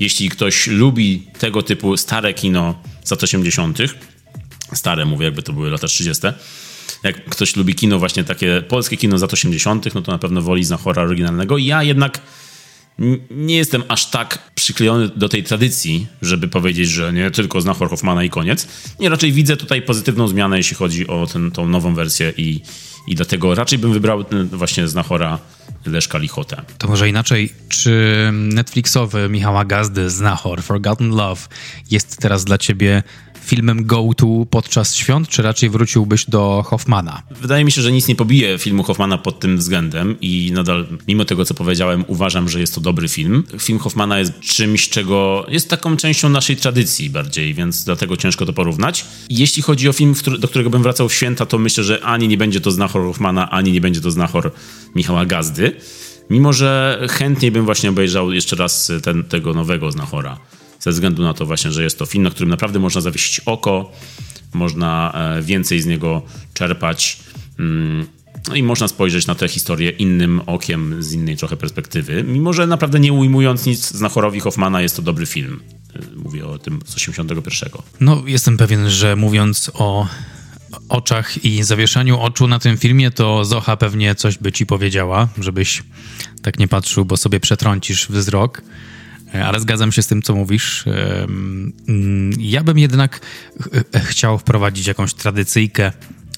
Jeśli ktoś lubi tego typu stare kino z lat 80., stare mówię, jakby to były lata 30., jak ktoś lubi kino, właśnie takie polskie kino z lat 80., no to na pewno woli Znachora oryginalnego. Ja jednak nie jestem aż tak przyklejony do tej tradycji, żeby powiedzieć, że nie tylko Znachor Hoffmana i koniec. Nie, raczej widzę tutaj pozytywną zmianę, jeśli chodzi o ten, tą nową wersję i, i dlatego raczej bym wybrał właśnie Znachora Leszka Lichotę. To może inaczej, czy Netflixowy Michała Gazdy Znachor Forgotten Love jest teraz dla ciebie filmem go-to podczas świąt, czy raczej wróciłbyś do Hoffmana? Wydaje mi się, że nic nie pobije filmu Hoffmana pod tym względem i nadal, mimo tego, co powiedziałem, uważam, że jest to dobry film. Film Hoffmana jest czymś, czego jest taką częścią naszej tradycji bardziej, więc dlatego ciężko to porównać. Jeśli chodzi o film, do którego bym wracał w święta, to myślę, że ani nie będzie to Znachor Hoffmana, ani nie będzie to Znachor Michała Gazdy. Mimo, że chętniej bym właśnie obejrzał jeszcze raz ten, tego nowego Znachora ze względu na to właśnie, że jest to film, na którym naprawdę można zawiesić oko, można e, więcej z niego czerpać. Mm, no i można spojrzeć na tę historię innym okiem, z innej trochę perspektywy. Mimo, że naprawdę nie ujmując nic Znachorowi Hoffmana, jest to dobry film. E, mówię o tym z 81. No, jestem pewien, że mówiąc o oczach i zawieszaniu oczu na tym filmie, to Zocha pewnie coś by ci powiedziała, żebyś tak nie patrzył, bo sobie przetrącisz wzrok. E, ale zgadzam się z tym, co mówisz. Mm, ja bym jednak chciał wprowadzić jakąś tradycyjkę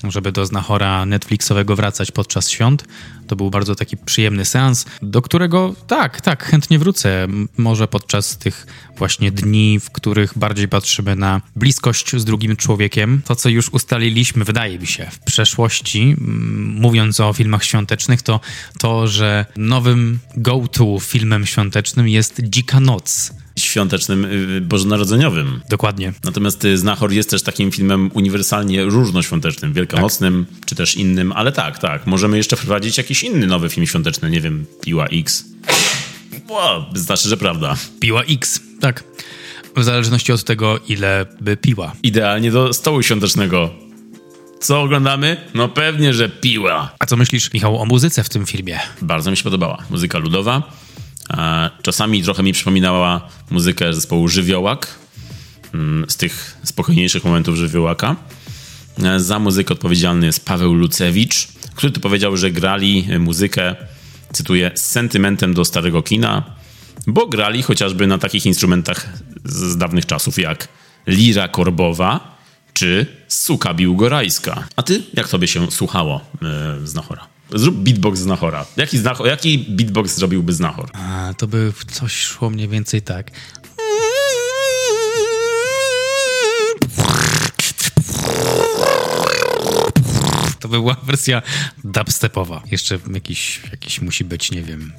żeby do znachora Netflixowego wracać podczas świąt. To był bardzo taki przyjemny seans, do którego tak, tak, chętnie wrócę. Może podczas tych właśnie dni, w których bardziej patrzymy na bliskość z drugim człowiekiem. To, co już ustaliliśmy, wydaje mi się, w przeszłości, mówiąc o filmach świątecznych, to to, że nowym go-to filmem świątecznym jest Dzika Noc świątecznym, y, bożonarodzeniowym. Dokładnie. Natomiast y, Znachor jest też takim filmem uniwersalnie różnoświątecznym, wielkanocnym, tak. czy też innym, ale tak, tak. Możemy jeszcze wprowadzić jakiś inny nowy film świąteczny, nie wiem, Piła X. Wow, znaczy, że prawda. Piła X, tak. W zależności od tego, ile by piła. Idealnie do stołu świątecznego. Co oglądamy? No pewnie, że piła. A co myślisz, Michał, o muzyce w tym filmie? Bardzo mi się podobała. Muzyka ludowa Czasami trochę mi przypominała muzykę zespołu Żywiołak, mm, z tych spokojniejszych momentów Żywiołaka. E, za muzykę odpowiedzialny jest Paweł Lucewicz, który to powiedział, że grali muzykę, cytuję, z sentymentem do starego kina, bo grali chociażby na takich instrumentach z dawnych czasów jak lira korbowa czy suka biłgorajska. A ty, jak tobie się słuchało yy, z Nachora? Zrób beatbox z Nachora. Jaki, znachor, jaki beatbox zrobiłby Znachor? A, to by coś szło mniej więcej tak. To by była wersja dubstepowa. Jeszcze jakiś, jakiś musi być, nie wiem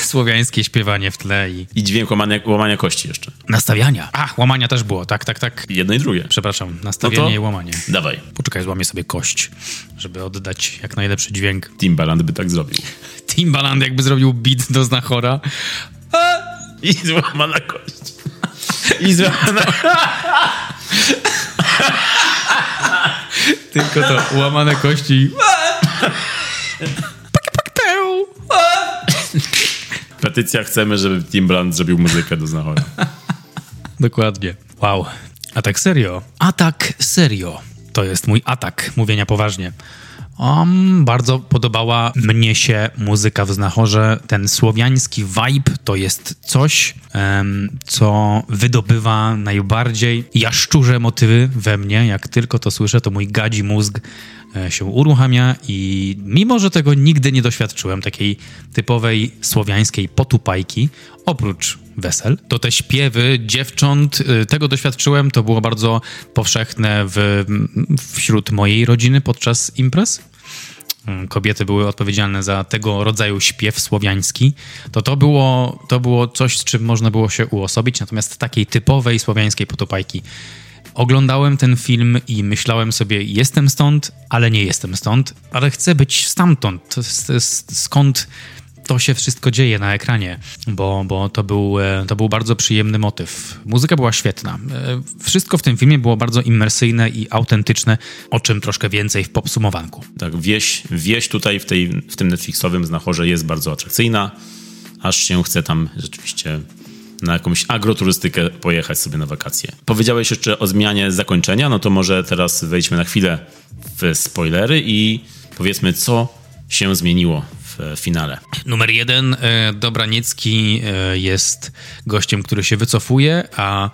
słowiańskie śpiewanie w tle i... I dźwięk łamania, łamania kości jeszcze. Nastawiania. A, łamania też było, tak, tak, tak. Jedno i drugie. Przepraszam, nastawianie no i łamanie. Dawaj. Poczekaj, złamię sobie kość, żeby oddać jak najlepszy dźwięk. Timbaland by tak zrobił. Timbaland jakby zrobił beat do Znachora. I złamana kość. I złamana... Tylko to łamane kości. Petycja chcemy, żeby Timbaland zrobił muzykę do Znachora. Dokładnie. Wow. A tak serio? A tak serio. To jest mój atak mówienia poważnie. Um, bardzo podobała mnie się muzyka w Znachorze. Ten słowiański vibe to jest coś, um, co wydobywa najbardziej jaszczurze motywy we mnie. Jak tylko to słyszę, to mój gadzi mózg się uruchamia i mimo, że tego nigdy nie doświadczyłem, takiej typowej słowiańskiej potupajki, oprócz wesel, to te śpiewy dziewcząt, e, tego doświadczyłem, to było bardzo powszechne w, wśród mojej rodziny podczas imprez. Mm, kobiety były odpowiedzialne za tego rodzaju śpiew słowiański, to to było, to było coś, z czym można było się uosobić, natomiast takiej typowej słowiańskiej potupajki Oglądałem ten film i myślałem sobie, jestem stąd, ale nie jestem stąd, ale chcę być stamtąd. Skąd to się wszystko dzieje na ekranie, bo, bo to, był, e, to był bardzo przyjemny motyw. Muzyka była świetna. E, wszystko w tym filmie było bardzo imersyjne i autentyczne, o czym troszkę więcej w popsumowanku. Tak, wieś, wieś tutaj w, tej, w tym Netflixowym znachorze jest bardzo atrakcyjna, aż się chce tam rzeczywiście na jakąś agroturystykę pojechać sobie na wakacje. Powiedziałeś jeszcze o zmianie zakończenia, no to może teraz wejdźmy na chwilę w spoilery i powiedzmy, co się zmieniło w finale. Numer jeden, e, Dobraniecki e, jest gościem, który się wycofuje, a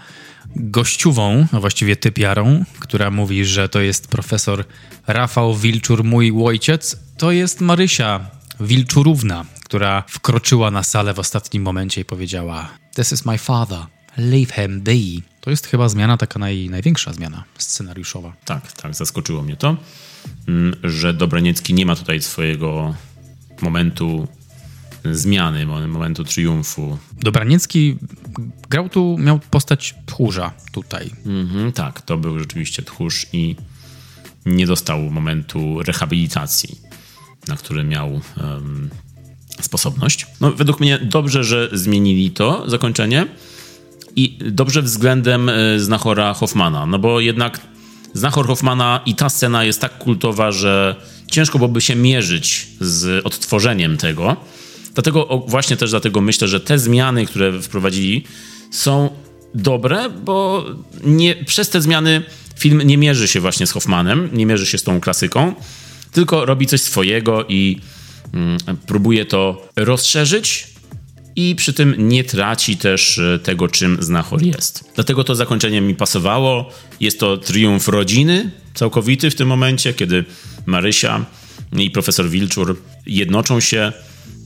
gościową, a właściwie typiarą, która mówi, że to jest profesor Rafał Wilczur, mój ojciec, to jest Marysia Wilczurówna, która wkroczyła na salę w ostatnim momencie i powiedziała This is my father, leave him be. To jest chyba zmiana, taka naj, największa zmiana scenariuszowa. Tak, tak, zaskoczyło mnie to, mm, że Dobraniecki nie ma tutaj swojego momentu zmiany, momentu triumfu. Dobraniecki grał tu, miał postać tchórza tutaj. Mhm, tak, to był rzeczywiście tchórz i nie dostał momentu rehabilitacji, na który miał um, sposobność. No, według mnie dobrze, że zmienili to zakończenie i dobrze względem e, Znachora Hoffmana, no bo jednak Znachor Hoffmana i ta scena jest tak kultowa, że ciężko byłoby się mierzyć z odtworzeniem tego. Dlatego właśnie też dlatego myślę, że te zmiany, które wprowadzili, są dobre, bo nie, przez te zmiany film nie mierzy się właśnie z Hoffmanem, nie mierzy się z tą klasyką, tylko robi coś swojego i próbuje to rozszerzyć i przy tym nie traci też e, tego, czym Znachor jest. Dlatego to zakończenie mi pasowało. Jest to triumf rodziny całkowity w tym momencie, kiedy Marysia i profesor Wilczur jednoczą się.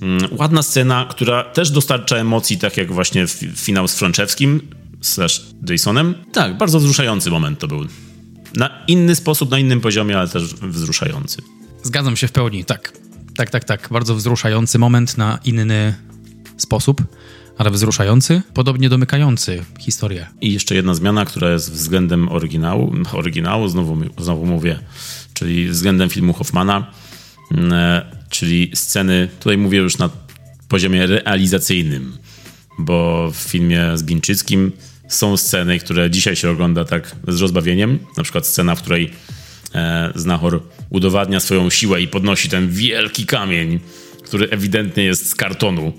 Mm, ładna scena, która też dostarcza emocji, tak jak właśnie finał z Franczewskim slash Jasonem. Tak, bardzo wzruszający moment to był. Na inny sposób, na innym poziomie, ale też wzruszający. Zgadzam się w pełni, tak. Tak, tak, tak. Bardzo wzruszający moment na inny sposób, ale wzruszający, podobnie domykający historię. I jeszcze jedna zmiana, która jest względem oryginału, oryginału znowu, znowu mówię, czyli względem filmu Hoffmana, mm, e, czyli sceny, tutaj mówię już na poziomie realizacyjnym, bo w filmie z Bińczyckim są sceny, które dzisiaj się ogląda tak z rozbawieniem, na przykład scena, w której e, Znachor udowadnia swoją siłę i podnosi ten wielki kamień, który ewidentnie jest z kartonu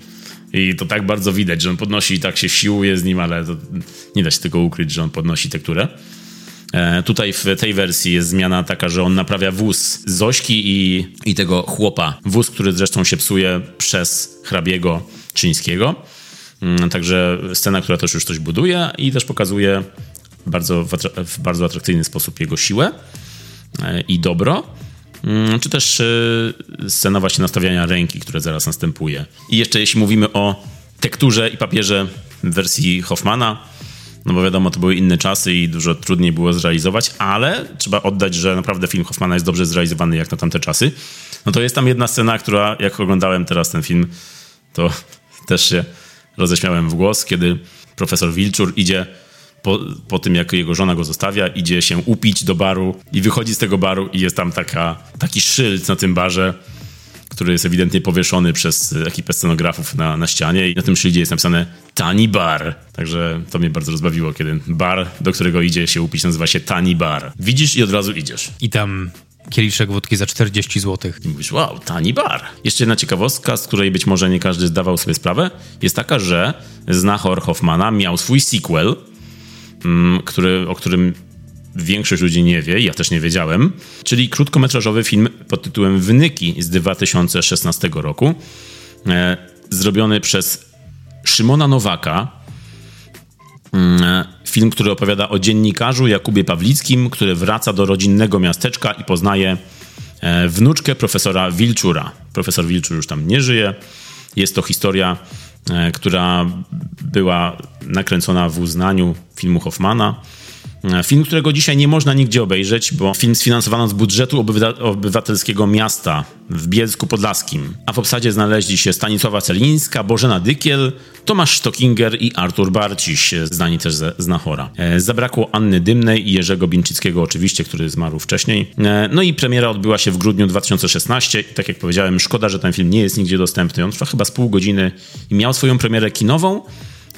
i to tak bardzo widać, że on podnosi i tak się siłuje z nim, ale nie da się tego ukryć, że on podnosi tekturę. E, tutaj w tej wersji jest zmiana taka, że on naprawia wóz Zośki i, i tego chłopa. Wóz, który zresztą się psuje przez hrabiego Czyńskiego. Mm, także scena, która też już coś buduje i też pokazuje bardzo, w bardzo atrakcyjny sposób jego siłę i dobro. Mm, czy też e, scena właśnie nastawiania ręki, które zaraz następuje. I jeszcze jeśli mówimy o tekturze i papierze w wersji Hoffmana, no bo wiadomo, to były inne czasy i dużo trudniej było zrealizować, ale trzeba oddać, że naprawdę film Hoffmana jest dobrze zrealizowany jak na tamte czasy. No to jest tam jedna scena, która jak oglądałem teraz ten film, to też się roześmiałem w głos, kiedy profesor Wilczur idzie po, po tym, jak jego żona go zostawia, idzie się upić do baru i wychodzi z tego baru i jest tam taka, taki szyld na tym barze, który jest ewidentnie powieszony przez ekipę scenografów na, na ścianie i na tym szyldzie jest napisane Tani Bar. Także to mnie bardzo rozbawiło, kiedy bar, do którego idzie się upić, nazywa się Tani Bar. Widzisz i od razu idziesz. I tam kieliszek wódki za 40 zł. I mówisz, wow, tani bar. Jeszcze jedna ciekawostka, z której być może nie każdy zdawał sobie sprawę, jest taka, że Znachor Hoffmana miał swój sequel, który, o którym większość ludzi nie wie, ja też nie wiedziałem, czyli krótkometrażowy film pod tytułem Wnyki z 2016 roku, e, zrobiony przez Szymona Nowaka. Mm, film, który opowiada o dziennikarzu Jakubie Pawlickim, który wraca do rodzinnego miasteczka i poznaje e, wnuczkę profesora Wilczura. Profesor Wilczur już tam nie żyje. Jest to historia E, która była nakręcona w uznaniu filmu Hoffmana. E, film, którego dzisiaj nie można nigdzie obejrzeć, bo film sfinansowano z budżetu obywatelskiego miasta w Bielsku Podlaskim. A w obsadzie znaleźli się Stanisława Celińska, Bożena Dykiel, Tomasz Stockinger i Artur Barciś, znani też z, z Nachora. E, zabrakło Anny Dymnej i Jerzego Bińczyckiego oczywiście, który zmarł wcześniej. No i premiera odbyła się w grudniu 2016 i tak jak powiedziałem, szkoda, że ten film nie jest nigdzie dostępny. On trwa chyba z pół godziny i miał swoją premierę kinową,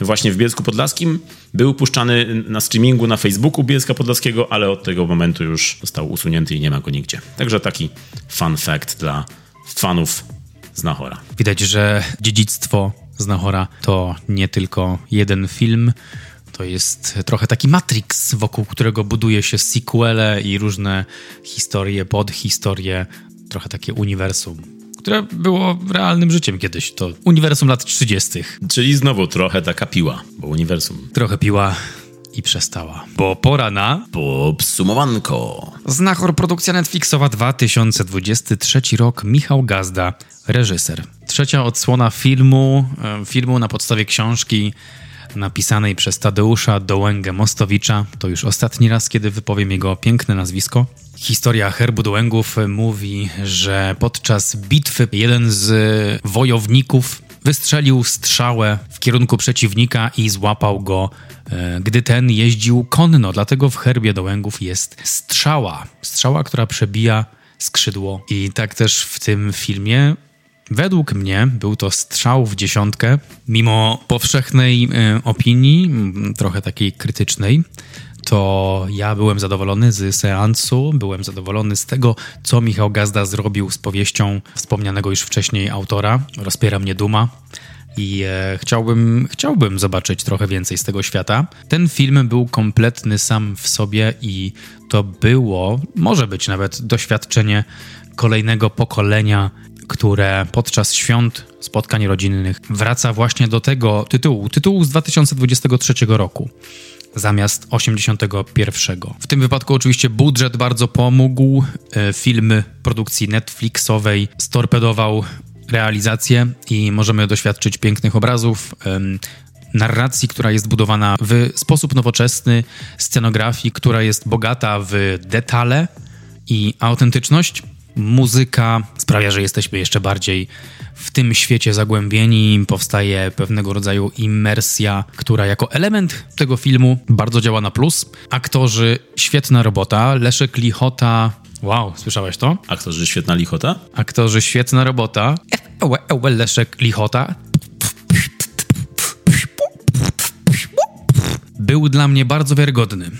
właśnie w Bielsku Podlaskim. Był puszczany na streamingu na Facebooku Bielska Podlaskiego, ale od tego momentu już został usunięty i nie ma go nigdzie. Także taki fun fact dla fanów Znachora. Widać, że dziedzictwo Znachora to nie tylko jeden film, to jest trochę taki Matrix, wokół którego buduje się sequele i różne historie, podhistorie, trochę takie uniwersum, które było realnym życiem kiedyś. To uniwersum lat 30. Czyli znowu trochę taka piła, bo uniwersum. Trochę piła i przestała. Bo pora na Podsumowanko. Znachor produkcja Netflixowa 2023 rok Michał Gazda, reżyser. Trzecia odsłona filmu, e, filmu na podstawie książki napisanej przez Tadeusza Dołęgę Mostowicza. To już ostatni raz, kiedy wypowiem jego piękne nazwisko. Historia herbu Dołęgów mówi, że podczas bitwy jeden z wojowników wystrzelił strzałę w kierunku przeciwnika i złapał go, e, gdy ten jeździł konno. Dlatego w herbie Dołęgów jest strzała. Strzała, która przebija skrzydło. I tak też w tym filmie Według mnie był to strzał w dziesiątkę, mimo powszechnej y, opinii, trochę takiej krytycznej. To ja byłem zadowolony z seansu, byłem zadowolony z tego, co Michał Gazda zrobił z powieścią wspomnianego już wcześniej autora. Rozpiera mnie duma i e, chciałbym, chciałbym zobaczyć trochę więcej z tego świata. Ten film był kompletny sam w sobie i to było, może być nawet doświadczenie kolejnego pokolenia, które podczas świąt, spotkań rodzinnych wraca właśnie do tego tytułu, tytułu z 2023 roku zamiast 81. W tym wypadku oczywiście budżet bardzo pomógł. E, Film produkcji Netflixowej storpedował realizację i możemy doświadczyć pięknych obrazów. Narracji, która jest budowana w sposób nowoczesny, scenografii, która jest bogata w detale i autentyczność. Muzyka sprawia, że jesteśmy jeszcze bardziej w tym świecie zagłębieni. Powstaje pewnego rodzaju immersja, która jako element tego filmu bardzo działa na plus. Aktorzy, świetna robota. Leszek Lichota. Wow, słyszałeś to? Aktorzy świetna lichota? Aktorzy, świetna robota. Leszek Lichota. Był dla mnie bardzo wiarygodny.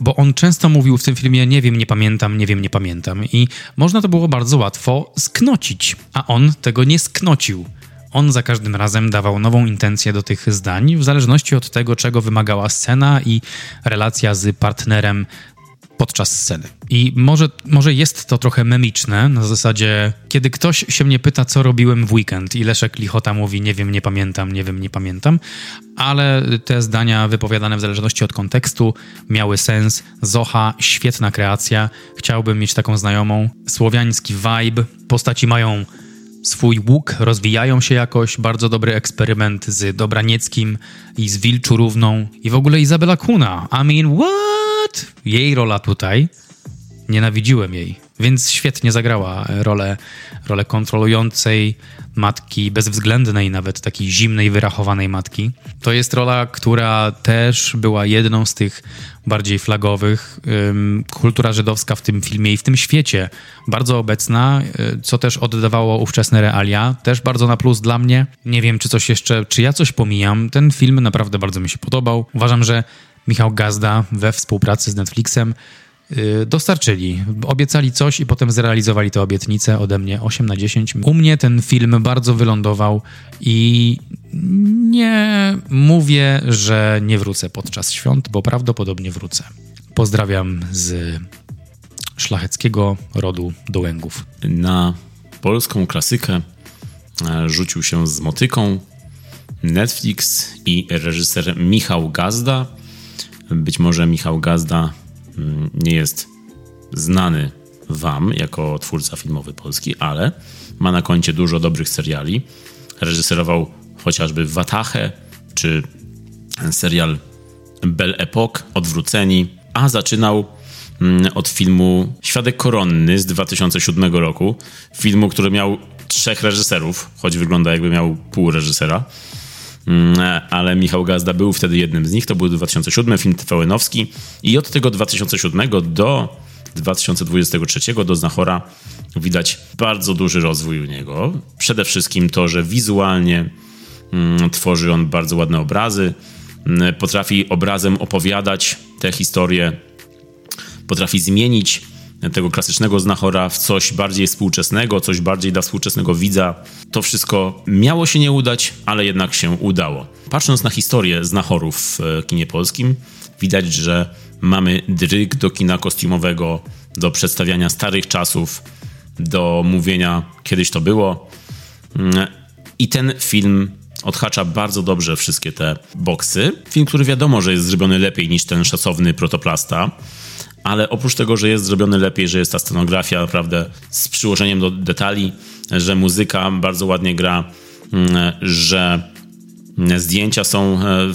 Bo on często mówił w tym filmie, nie wiem, nie pamiętam, nie wiem, nie pamiętam. I można to było bardzo łatwo sknocić, a on tego nie sknocił. On za każdym razem dawał nową intencję do tych zdań, w zależności od tego, czego wymagała scena i relacja z partnerem podczas sceny. I może, może jest to trochę memiczne, na zasadzie, kiedy ktoś się mnie pyta, co robiłem w weekend i Leszek Lichota mówi, nie wiem, nie pamiętam, nie wiem, nie pamiętam, ale te zdania wypowiadane w zależności od kontekstu miały sens. Zocha, świetna kreacja, chciałbym mieć taką znajomą. Słowiański vibe, postaci mają swój łuk, rozwijają się jakoś, bardzo dobry eksperyment z Dobranieckim i z Wilczurówną i w ogóle Izabela Kuna. I mean, what? Jej rola tutaj, nienawidziłem jej, więc świetnie zagrała rolę, rolę kontrolującej matki, bezwzględnej nawet, takiej zimnej, wyrachowanej matki. To jest rola, która też była jedną z tych bardziej flagowych. Kultura żydowska w tym filmie i w tym świecie bardzo obecna, y, co też oddawało ówczesne realia. Też bardzo na plus dla mnie. Nie wiem, czy coś jeszcze, czy ja coś pomijam. Ten film naprawdę bardzo mi się podobał. Uważam, że Michał Gazda we współpracy z Netflixem y, dostarczyli. Obiecali coś i potem zrealizowali tę obietnicę ode mnie 8 na 10. U mnie ten film bardzo wylądował i nie mówię, że nie wrócę podczas świąt, bo prawdopodobnie wrócę. Pozdrawiam z szlacheckiego rodu Dołęgów. Na polską klasykę e, rzucił się z motyką Netflix i reżyser Michał Gazda. Być może Michał Gazda mm, nie jest znany wam jako twórca filmowy polski, ale ma na koncie dużo dobrych seriali. Reżyserował chociażby Watachę czy serial Belle Epoque, Odwróceni, a zaczynał mm, od filmu Świadek Koronny z 2007 roku. Filmu, który miał trzech reżyserów, choć wygląda jakby miał pół reżysera. Mm, Ale Michał Gazda był wtedy jednym z nich. To był 2007 film TVN-owski i od tego 2007 do 2023 do Znachora widać bardzo duży rozwój u niego. Przede wszystkim to, że wizualnie mm, tworzy on bardzo ładne obrazy, mm, potrafi obrazem opowiadać te historie, potrafi zmienić tego klasycznego znachora w coś bardziej współczesnego, coś bardziej dla współczesnego widza. To wszystko miało się nie udać, ale jednak się udało. Patrząc na historię znachorów w kinie polskim, widać, że mamy dryg do kina kostiumowego, do przedstawiania starych czasów, do mówienia kiedyś to było. I ten film odhacza bardzo dobrze wszystkie te boksy. Film, który wiadomo, że jest zrobiony lepiej niż ten szacowny protoplasta, ale oprócz tego, że jest zrobiony lepiej, że jest ta scenografia naprawdę z przyłożeniem do detali, że muzyka bardzo ładnie gra, mm, że zdjęcia są e,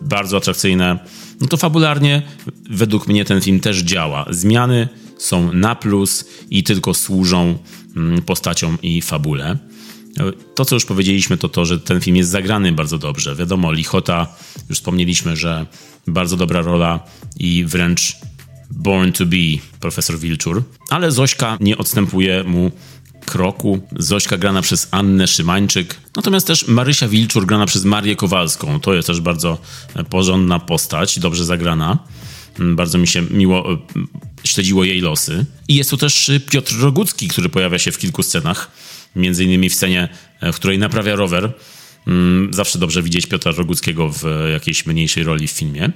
bardzo atrakcyjne, no to fabularnie według mnie ten film też działa. Zmiany są na plus i tylko służą mm, postaciom i fabule. To, co już powiedzieliśmy, to to, że ten film jest zagrany bardzo dobrze. Wiadomo, Lichota, już wspomnieliśmy, że bardzo dobra rola i wręcz born to be profesor Wilczur. Ale Zośka nie odstępuje mu kroku. Zośka grana przez Annę Szymańczyk. Natomiast też Marysia Wilczur grana przez Marię Kowalską. To jest też bardzo porządna postać, dobrze zagrana. Mm, bardzo mi się miło e, śledziło jej losy. I jest tu też Piotr Rogucki, który pojawia się w kilku scenach między innymi w scenie, e, w której naprawia rower. Mm, zawsze dobrze widzieć Piotra Roguckiego w jakiejś mniejszej roli w filmie,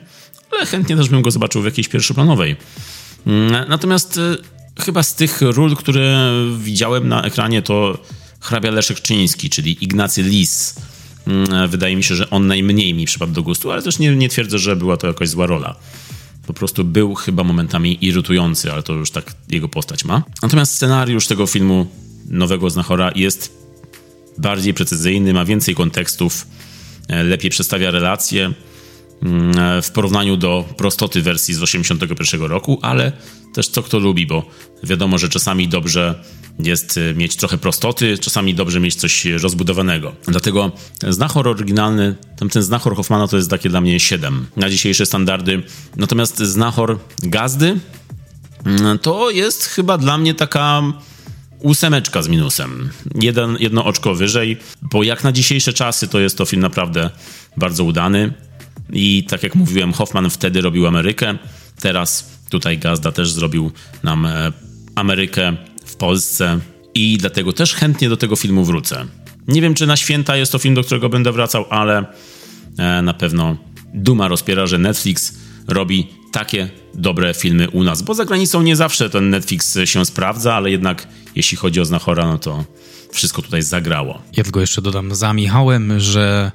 ale chętnie też bym go zobaczył w jakiejś pierwszoplanowej. Mm, natomiast e, chyba z tych ról, które widziałem na ekranie, to hrabia Leszek Czyński, czyli Ignacy Lis. Mm, wydaje mi się, że on najmniej mi przypadł do gustu, ale też nie, nie twierdzę, że była to jakaś zła rola. Po prostu był chyba momentami irytujący, ale to już tak jego postać ma. Natomiast scenariusz tego filmu nowego Znachora jest bardziej precyzyjny, ma więcej kontekstów, e, lepiej przedstawia relacje w porównaniu do prostoty wersji z 81 roku, ale też co kto lubi, bo wiadomo, że czasami dobrze jest e, mieć trochę prostoty, czasami dobrze mieć coś rozbudowanego. Dlatego znachor oryginalny, tamten znachor Hoffmana to jest takie dla mnie 7 na dzisiejsze standardy. Natomiast znachor Gazdy mm, to jest chyba dla mnie taka ósemeczka z minusem. Jeden, jedno oczko wyżej, bo jak na dzisiejsze czasy to jest to film naprawdę bardzo udany. I tak jak mówiłem, Hoffman wtedy robił Amerykę, teraz tutaj Gazda też zrobił nam e, Amerykę w Polsce i dlatego też chętnie do tego filmu wrócę. Nie wiem, czy na święta jest to film, do którego będę wracał, ale e, na pewno duma rozpiera, że Netflix robi takie dobre filmy u nas, bo za granicą nie zawsze ten Netflix się sprawdza, ale jednak jeśli chodzi o Znachora, no to wszystko tutaj zagrało. Ja tylko jeszcze dodam za Michałem, że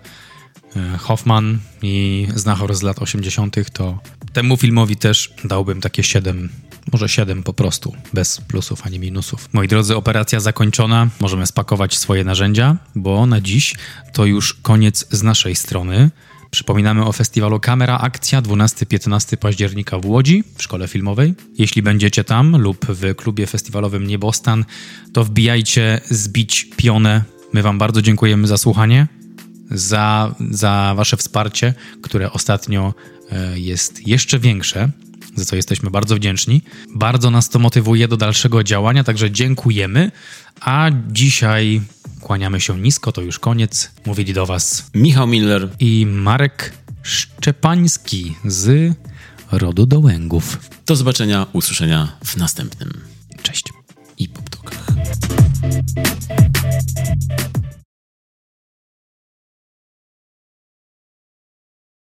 Hoffman i Znachor z lat 80. to temu filmowi też dałbym takie 7, może 7 po prostu, bez plusów ani minusów. Moi drodzy, operacja zakończona. Możemy spakować swoje narzędzia, bo na dziś to już koniec z naszej strony. Przypominamy o festiwalu Kamera Akcja 12-15 października w Łodzi w szkole filmowej. Jeśli będziecie tam lub w klubie festiwalowym Niebostan, to wbijajcie zbić pionę. My Wam bardzo dziękujemy za słuchanie, za, za Wasze wsparcie, które ostatnio e, jest jeszcze większe, za co jesteśmy bardzo wdzięczni. Bardzo nas to motywuje do dalszego działania, także dziękujemy. A dzisiaj Kłaniamy się nisko, to już koniec. Mówili do Was Michał Miller i Marek Szczepański z rodu Dołęgów. Do zobaczenia, usłyszenia w następnym. Cześć. I po ptokach.